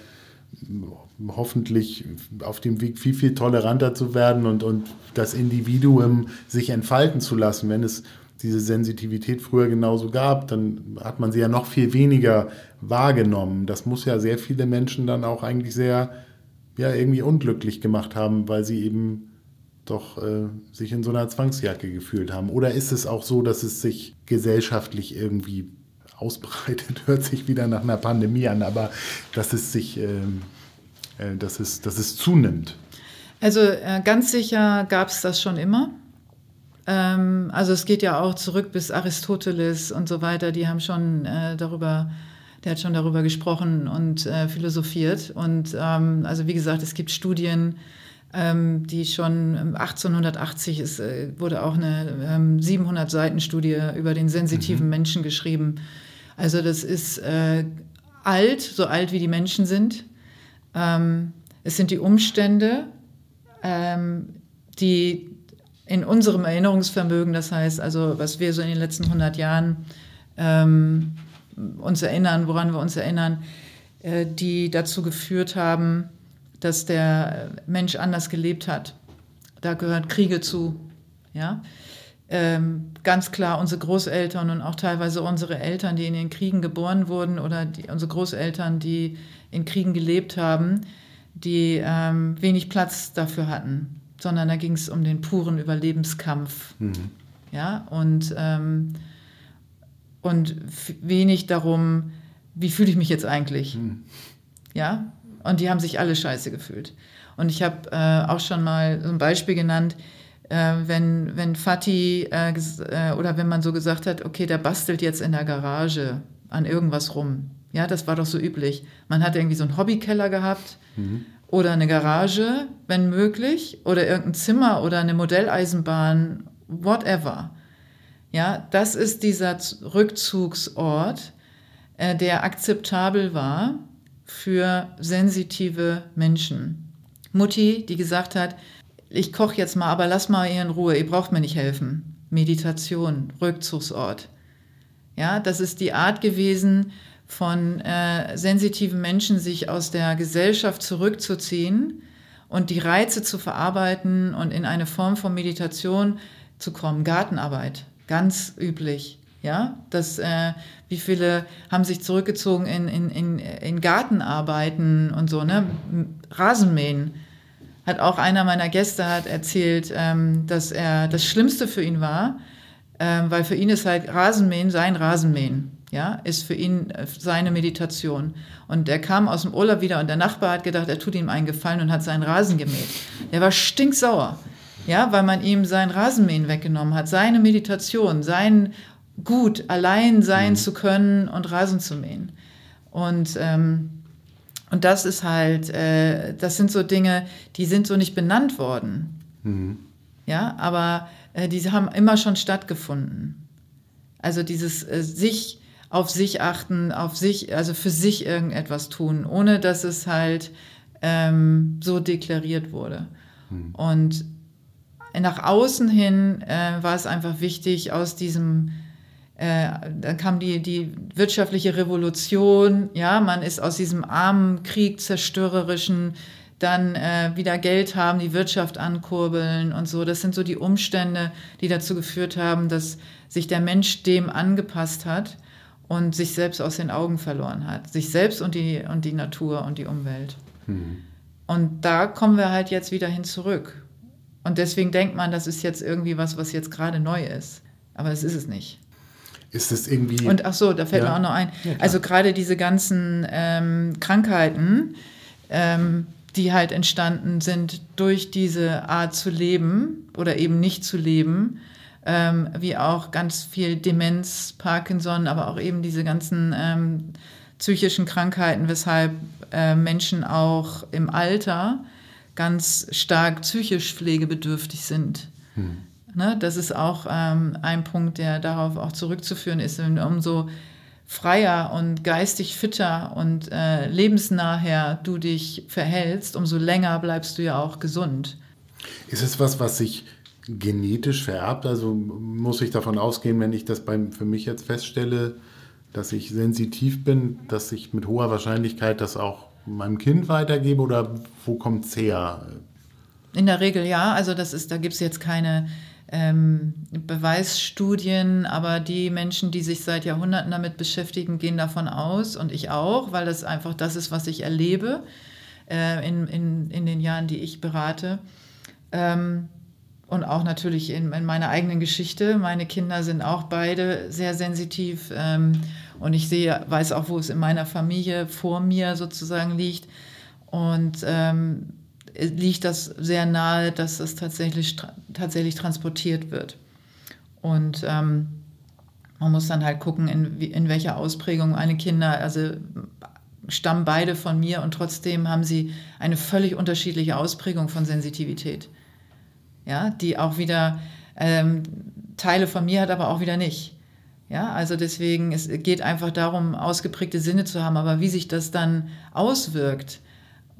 hoffentlich auf dem Weg, viel, viel toleranter zu werden und, und das Individuum sich entfalten zu lassen. Wenn es diese Sensitivität früher genauso gab, dann hat man sie ja noch viel weniger wahrgenommen. Das muss ja sehr viele Menschen dann auch eigentlich sehr, ja, irgendwie unglücklich gemacht haben, weil sie eben doch äh, sich in so einer Zwangsjacke gefühlt haben. Oder ist es auch so, dass es sich gesellschaftlich irgendwie ausbreitet, *laughs* hört sich wieder nach einer Pandemie an, aber dass es sich, äh, äh, dass es, dass es zunimmt? Also äh, ganz sicher gab es das schon immer. Ähm, also es geht ja auch zurück bis Aristoteles und so weiter, die haben schon äh, darüber, der hat schon darüber gesprochen und äh, philosophiert. Und ähm, also wie gesagt, es gibt Studien, ähm, die schon 1880 ist, äh, wurde auch eine 700 ähm, Seiten Studie über den sensitiven mhm. Menschen geschrieben. Also das ist äh, alt, so alt wie die Menschen sind. Ähm, es sind die Umstände, ähm, die in unserem Erinnerungsvermögen, das heißt also, was wir so in den letzten 100 Jahren ähm, uns erinnern, woran wir uns erinnern, äh, die dazu geführt haben, dass der Mensch anders gelebt hat. Da gehören Kriege zu, ja. Ähm, ganz klar unsere Großeltern und auch teilweise unsere Eltern, die in den Kriegen geboren wurden oder die, unsere Großeltern, die in Kriegen gelebt haben, die ähm, wenig Platz dafür hatten sondern da ging es um den puren Überlebenskampf. Mhm. Ja, und, ähm, und wenig darum, wie fühle ich mich jetzt eigentlich. Mhm. Ja, und die haben sich alle scheiße gefühlt. Und ich habe äh, auch schon mal so ein Beispiel genannt, äh, wenn, wenn Fatih äh, äh, oder wenn man so gesagt hat, okay, der bastelt jetzt in der Garage an irgendwas rum. Ja, das war doch so üblich. Man hat irgendwie so einen Hobbykeller gehabt mhm oder eine Garage, wenn möglich, oder irgendein Zimmer oder eine Modelleisenbahn, whatever. Ja, das ist dieser Rückzugsort, äh, der akzeptabel war für sensitive Menschen. Mutti, die gesagt hat, ich koche jetzt mal, aber lass mal ihr in Ruhe, ihr braucht mir nicht helfen. Meditation, Rückzugsort. Ja, das ist die Art gewesen, von äh, sensitiven Menschen, sich aus der Gesellschaft zurückzuziehen und die Reize zu verarbeiten und in eine Form von Meditation zu kommen. Gartenarbeit, ganz üblich. Ja, das, äh, wie viele haben sich zurückgezogen in, in, in, in Gartenarbeiten und so, ne? Rasenmähen. Hat auch einer meiner Gäste hat erzählt, ähm, dass er das Schlimmste für ihn war, ähm, weil für ihn ist halt Rasenmähen sein Rasenmähen ja, ist für ihn äh, seine Meditation. Und er kam aus dem Urlaub wieder und der Nachbar hat gedacht, er tut ihm einen Gefallen und hat seinen Rasen gemäht. Er war stinksauer, ja, weil man ihm sein Rasenmähen weggenommen hat, seine Meditation, sein Gut, allein sein mhm. zu können und Rasen zu mähen. Und, ähm, und das ist halt, äh, das sind so Dinge, die sind so nicht benannt worden. Mhm. Ja, aber äh, die haben immer schon stattgefunden. Also dieses äh, sich auf sich achten, auf sich, also für sich irgendetwas tun, ohne dass es halt ähm, so deklariert wurde. Hm. Und nach außen hin äh, war es einfach wichtig, aus diesem, äh, dann kam die, die wirtschaftliche Revolution, ja, man ist aus diesem armen Krieg, zerstörerischen, dann äh, wieder Geld haben, die Wirtschaft ankurbeln und so. Das sind so die Umstände, die dazu geführt haben, dass sich der Mensch dem angepasst hat und sich selbst aus den Augen verloren hat. Sich selbst und die, und die Natur und die Umwelt. Mhm. Und da kommen wir halt jetzt wieder hin zurück. Und deswegen denkt man, das ist jetzt irgendwie was, was jetzt gerade neu ist. Aber es ist es nicht. Ist es irgendwie. Und ach so, da fällt ja. mir auch noch ein. Ja, also gerade diese ganzen ähm, Krankheiten, ähm, die halt entstanden sind durch diese Art zu leben oder eben nicht zu leben, ähm, wie auch ganz viel Demenz, Parkinson, aber auch eben diese ganzen ähm, psychischen Krankheiten, weshalb äh, Menschen auch im Alter ganz stark psychisch pflegebedürftig sind. Hm. Ne, das ist auch ähm, ein Punkt, der darauf auch zurückzuführen ist. Umso freier und geistig fitter und äh, lebensnahher du dich verhältst, umso länger bleibst du ja auch gesund. Ist es was, was sich genetisch vererbt? Also muss ich davon ausgehen, wenn ich das beim, für mich jetzt feststelle, dass ich sensitiv bin, dass ich mit hoher Wahrscheinlichkeit das auch meinem Kind weitergebe oder wo kommt es her? In der Regel ja. Also das ist, da gibt es jetzt keine ähm, Beweisstudien, aber die Menschen, die sich seit Jahrhunderten damit beschäftigen, gehen davon aus und ich auch, weil das einfach das ist, was ich erlebe äh, in, in, in den Jahren, die ich berate. Ähm, und auch natürlich in, in, meiner eigenen Geschichte. Meine Kinder sind auch beide sehr sensitiv ähm, und ich sehe, weiß auch, wo es in meiner Familie vor mir sozusagen liegt. Und ähm, liegt das sehr nahe, dass es tatsächlich, tatsächlich transportiert wird. Und ähm, man muss dann halt gucken, in, in welcher Ausprägung eine Kinder, also stammen beide von mir und trotzdem haben sie eine völlig unterschiedliche Ausprägung von Sensitivität ja, die auch wieder ähm, Teile von mir hat, aber auch wieder nicht. Ja, also deswegen, es geht einfach darum, ausgeprägte Sinne zu haben, aber wie sich das dann auswirkt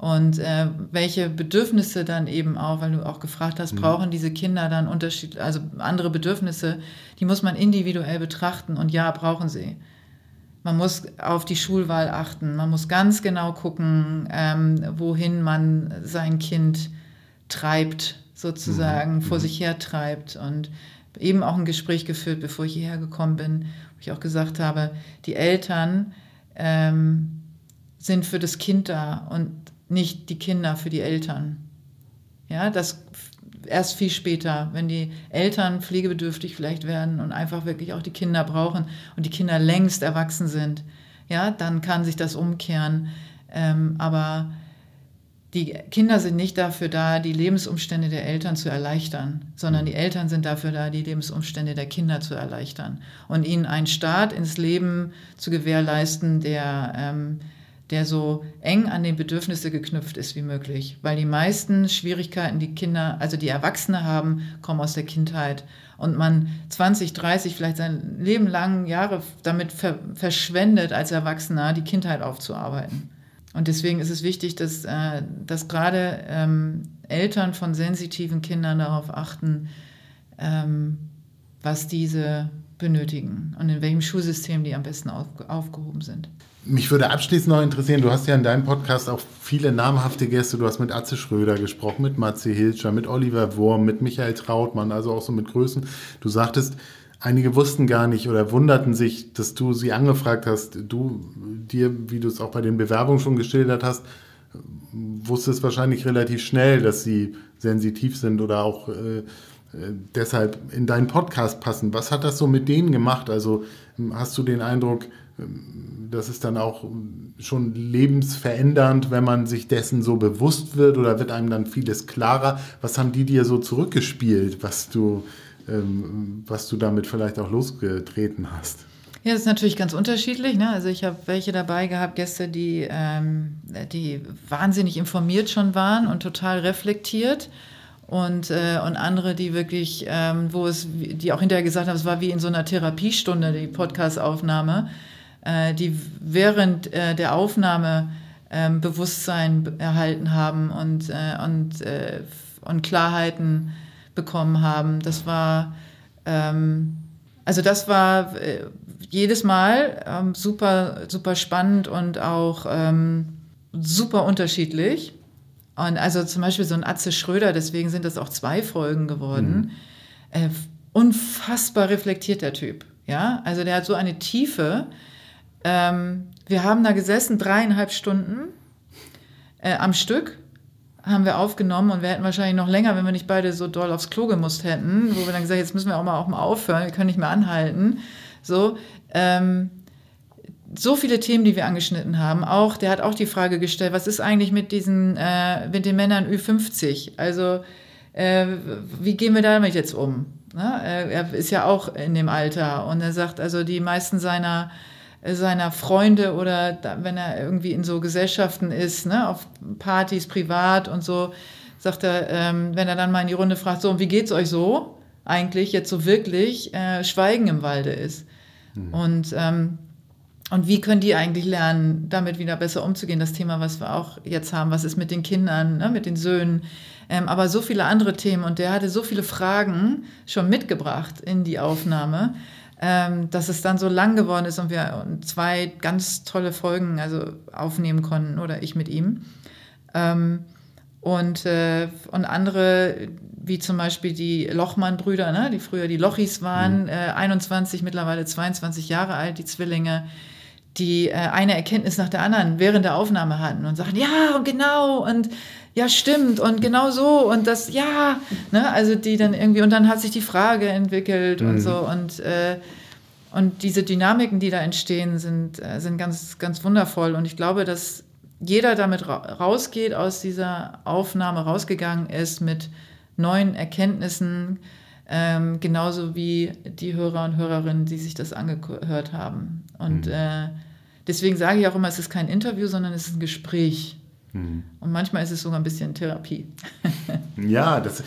und äh, welche Bedürfnisse dann eben auch, weil du auch gefragt hast, mhm. brauchen diese Kinder dann Unterschied, also andere Bedürfnisse, die muss man individuell betrachten und ja, brauchen sie. Man muss auf die Schulwahl achten, man muss ganz genau gucken, ähm, wohin man sein Kind treibt sozusagen mhm. vor mhm. sich her treibt. Und eben auch ein Gespräch geführt, bevor ich hierher gekommen bin, wo ich auch gesagt habe, die Eltern ähm, sind für das Kind da und nicht die Kinder für die Eltern. Ja, das erst viel später, wenn die Eltern pflegebedürftig vielleicht werden und einfach wirklich auch die Kinder brauchen und die Kinder längst erwachsen sind, ja, dann kann sich das umkehren. Ähm, aber die Kinder sind nicht dafür da, die Lebensumstände der Eltern zu erleichtern, sondern die Eltern sind dafür da, die Lebensumstände der Kinder zu erleichtern und ihnen einen Start ins Leben zu gewährleisten, der, ähm, der so eng an die Bedürfnisse geknüpft ist wie möglich. Weil die meisten Schwierigkeiten, die Kinder, also die Erwachsene haben, kommen aus der Kindheit. Und man 20, 30, vielleicht sein Leben lang Jahre damit ver verschwendet, als Erwachsener die Kindheit aufzuarbeiten. Und deswegen ist es wichtig, dass, äh, dass gerade ähm, Eltern von sensitiven Kindern darauf achten, ähm, was diese benötigen und in welchem Schulsystem die am besten auf, aufgehoben sind. Mich würde abschließend noch interessieren, du hast ja in deinem Podcast auch viele namhafte Gäste. Du hast mit Atze Schröder gesprochen, mit Matze Hilscher, mit Oliver Wurm, mit Michael Trautmann, also auch so mit Größen. Du sagtest, Einige wussten gar nicht oder wunderten sich, dass du sie angefragt hast. Du dir, wie du es auch bei den Bewerbungen schon geschildert hast, wusstest wahrscheinlich relativ schnell, dass sie sensitiv sind oder auch äh, deshalb in deinen Podcast passen. Was hat das so mit denen gemacht? Also hast du den Eindruck, das ist dann auch schon lebensverändernd, wenn man sich dessen so bewusst wird oder wird einem dann vieles klarer? Was haben die dir so zurückgespielt, was du ähm, was du damit vielleicht auch losgetreten hast. Ja, das ist natürlich ganz unterschiedlich. Ne? Also ich habe welche dabei gehabt, Gäste, die, ähm, die wahnsinnig informiert schon waren und total reflektiert. Und, äh, und andere, die wirklich, ähm, wo es, die auch hinterher gesagt haben, es war wie in so einer Therapiestunde, die Podcastaufnahme, die während äh, der Aufnahme ähm, Bewusstsein erhalten haben und, äh, und, äh, und Klarheiten bekommen haben. Das war, ähm, also das war äh, jedes Mal ähm, super, super spannend und auch super unterschiedlich. Und also zum Beispiel so ein Atze Schröder, deswegen sind das auch zwei Folgen geworden. Mhm. Äh, unfassbar reflektiert der Typ. Ja, also der hat so eine Tiefe. Ähm, wir haben da gesessen dreieinhalb Stunden äh, am Stück haben wir aufgenommen und wir hätten wahrscheinlich noch länger, wenn wir nicht beide so doll aufs Klo gemusst hätten, wo wir dann gesagt, jetzt müssen wir auch mal, auch mal aufhören, wir können nicht mehr anhalten. So, ähm, so viele Themen, die wir angeschnitten haben. Auch, der hat auch die Frage gestellt, was ist eigentlich mit diesen, äh, mit den Männern Ü50? Also äh, wie gehen wir damit jetzt um? Ne? Er ist ja auch in dem Alter und er sagt, also die meisten seiner seiner Freunde oder da, wenn er irgendwie in so Gesellschaften ist, ne, auf Partys, privat und so, sagt er, ähm, wenn er dann mal in die Runde fragt, so, und wie geht's euch so? Eigentlich jetzt so wirklich äh, Schweigen im Walde ist. Mhm. Und, ähm, und wie können die eigentlich lernen, damit wieder besser umzugehen? Das Thema, was wir auch jetzt haben, was ist mit den Kindern, ne, mit den Söhnen, ähm, aber so viele andere Themen. Und der hatte so viele Fragen schon mitgebracht in die Aufnahme ähm, dass es dann so lang geworden ist und wir zwei ganz tolle Folgen also aufnehmen konnten oder ich mit ihm. Ähm, und, äh, und andere, wie zum Beispiel die Lochmann-Brüder, ne, die früher die Lochis waren, mhm. äh, 21, mittlerweile 22 Jahre alt, die Zwillinge, die äh, eine Erkenntnis nach der anderen während der Aufnahme hatten und sagen, ja, und genau, und ja, stimmt, und genau so, und das, ja, ne, also die dann irgendwie, und dann hat sich die Frage entwickelt mhm. und so, und, äh, und diese Dynamiken, die da entstehen, sind, äh, sind ganz, ganz wundervoll. Und ich glaube, dass jeder damit rausgeht, aus dieser Aufnahme rausgegangen ist mit neuen Erkenntnissen, ähm, genauso wie die Hörer und Hörerinnen, die sich das angehört haben. Und mhm. äh, deswegen sage ich auch immer, es ist kein Interview, sondern es ist ein Gespräch. Mhm. Und manchmal ist es sogar ein bisschen Therapie. *laughs* ja, das,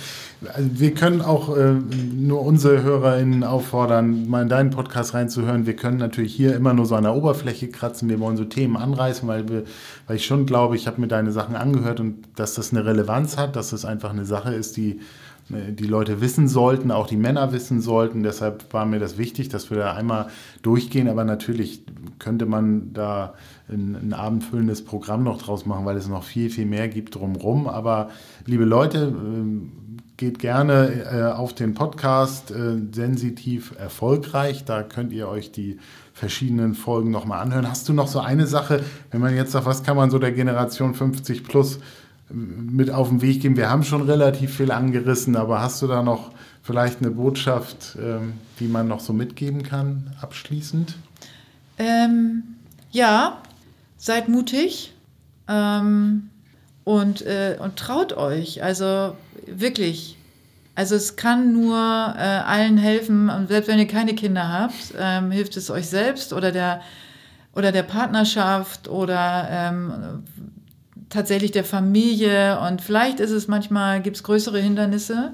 also wir können auch äh, nur unsere HörerInnen auffordern, mal in deinen Podcast reinzuhören. Wir können natürlich hier immer nur so an der Oberfläche kratzen. Wir wollen so Themen anreißen, weil, wir, weil ich schon glaube, ich habe mir deine Sachen angehört und dass das eine Relevanz hat, dass das einfach eine Sache ist, die äh, die Leute wissen sollten, auch die Männer wissen sollten. Deshalb war mir das wichtig, dass wir da einmal durchgehen. Aber natürlich könnte man da ein, ein abendfüllendes Programm noch draus machen, weil es noch viel, viel mehr gibt drumherum. Aber liebe Leute, ähm, geht gerne äh, auf den Podcast äh, Sensitiv Erfolgreich. Da könnt ihr euch die verschiedenen Folgen nochmal anhören. Hast du noch so eine Sache, wenn man jetzt sagt, was kann man so der Generation 50 plus mit auf den Weg geben? Wir haben schon relativ viel angerissen, aber hast du da noch vielleicht eine Botschaft, ähm, die man noch so mitgeben kann, abschließend? Ähm, ja, seid mutig ähm, und, äh, und traut euch. Also wirklich. Also es kann nur äh, allen helfen, und selbst wenn ihr keine Kinder habt, ähm, hilft es euch selbst oder der, oder der Partnerschaft oder ähm, tatsächlich der Familie. Und vielleicht ist es manchmal, gibt es größere Hindernisse.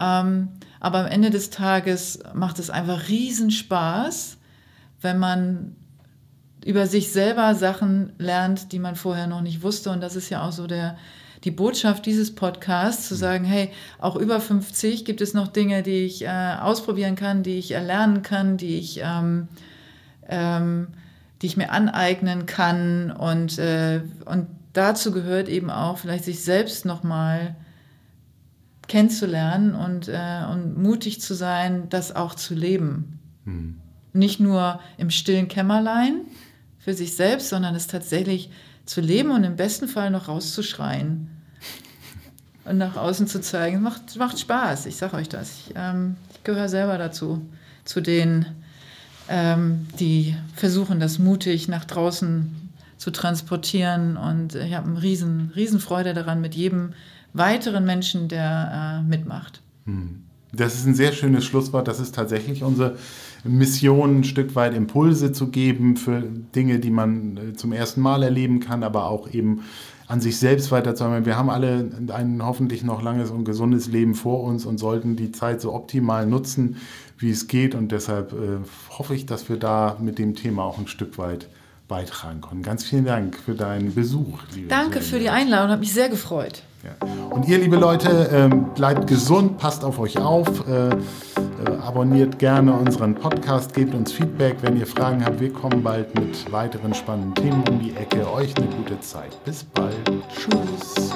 Ähm, aber am Ende des Tages macht es einfach Riesenspaß, wenn man über sich selber Sachen lernt, die man vorher noch nicht wusste. Und das ist ja auch so der, die Botschaft dieses Podcasts, zu mhm. sagen, hey, auch über 50 gibt es noch Dinge, die ich äh, ausprobieren kann, die ich erlernen kann, die ich, ähm, ähm, die ich mir aneignen kann. Und, äh, und dazu gehört eben auch, vielleicht sich selbst nochmal kennenzulernen und, äh, und mutig zu sein, das auch zu leben. Mhm. Nicht nur im stillen Kämmerlein für sich selbst, sondern es tatsächlich zu leben und im besten Fall noch rauszuschreien *laughs* und nach außen zu zeigen. Macht, macht Spaß, ich sage euch das. Ich, ähm, ich gehöre selber dazu, zu denen, ähm, die versuchen, das mutig nach draußen zu transportieren. Und ich habe eine riesen, riesen Freude daran mit jedem weiteren Menschen, der äh, mitmacht. Hm. Das ist ein sehr schönes Schlusswort. Das ist tatsächlich unsere Mission, ein Stück weit Impulse zu geben für Dinge, die man äh, zum ersten Mal erleben kann, aber auch eben an sich selbst weiterzuarbeiten. Wir haben alle ein hoffentlich noch langes und gesundes Leben vor uns und sollten die Zeit so optimal nutzen, wie es geht. Und deshalb äh, hoffe ich, dass wir da mit dem Thema auch ein Stück weit beitragen konnten. Ganz vielen Dank für deinen Besuch. Danke für die Einladung, hat mich sehr gefreut. Ja. Und ihr, liebe Leute, ähm, bleibt gesund, passt auf euch auf, äh, äh, abonniert gerne unseren Podcast, gebt uns Feedback, wenn ihr Fragen habt. Wir kommen bald mit weiteren spannenden Themen um die Ecke. Euch eine gute Zeit. Bis bald. Tschüss.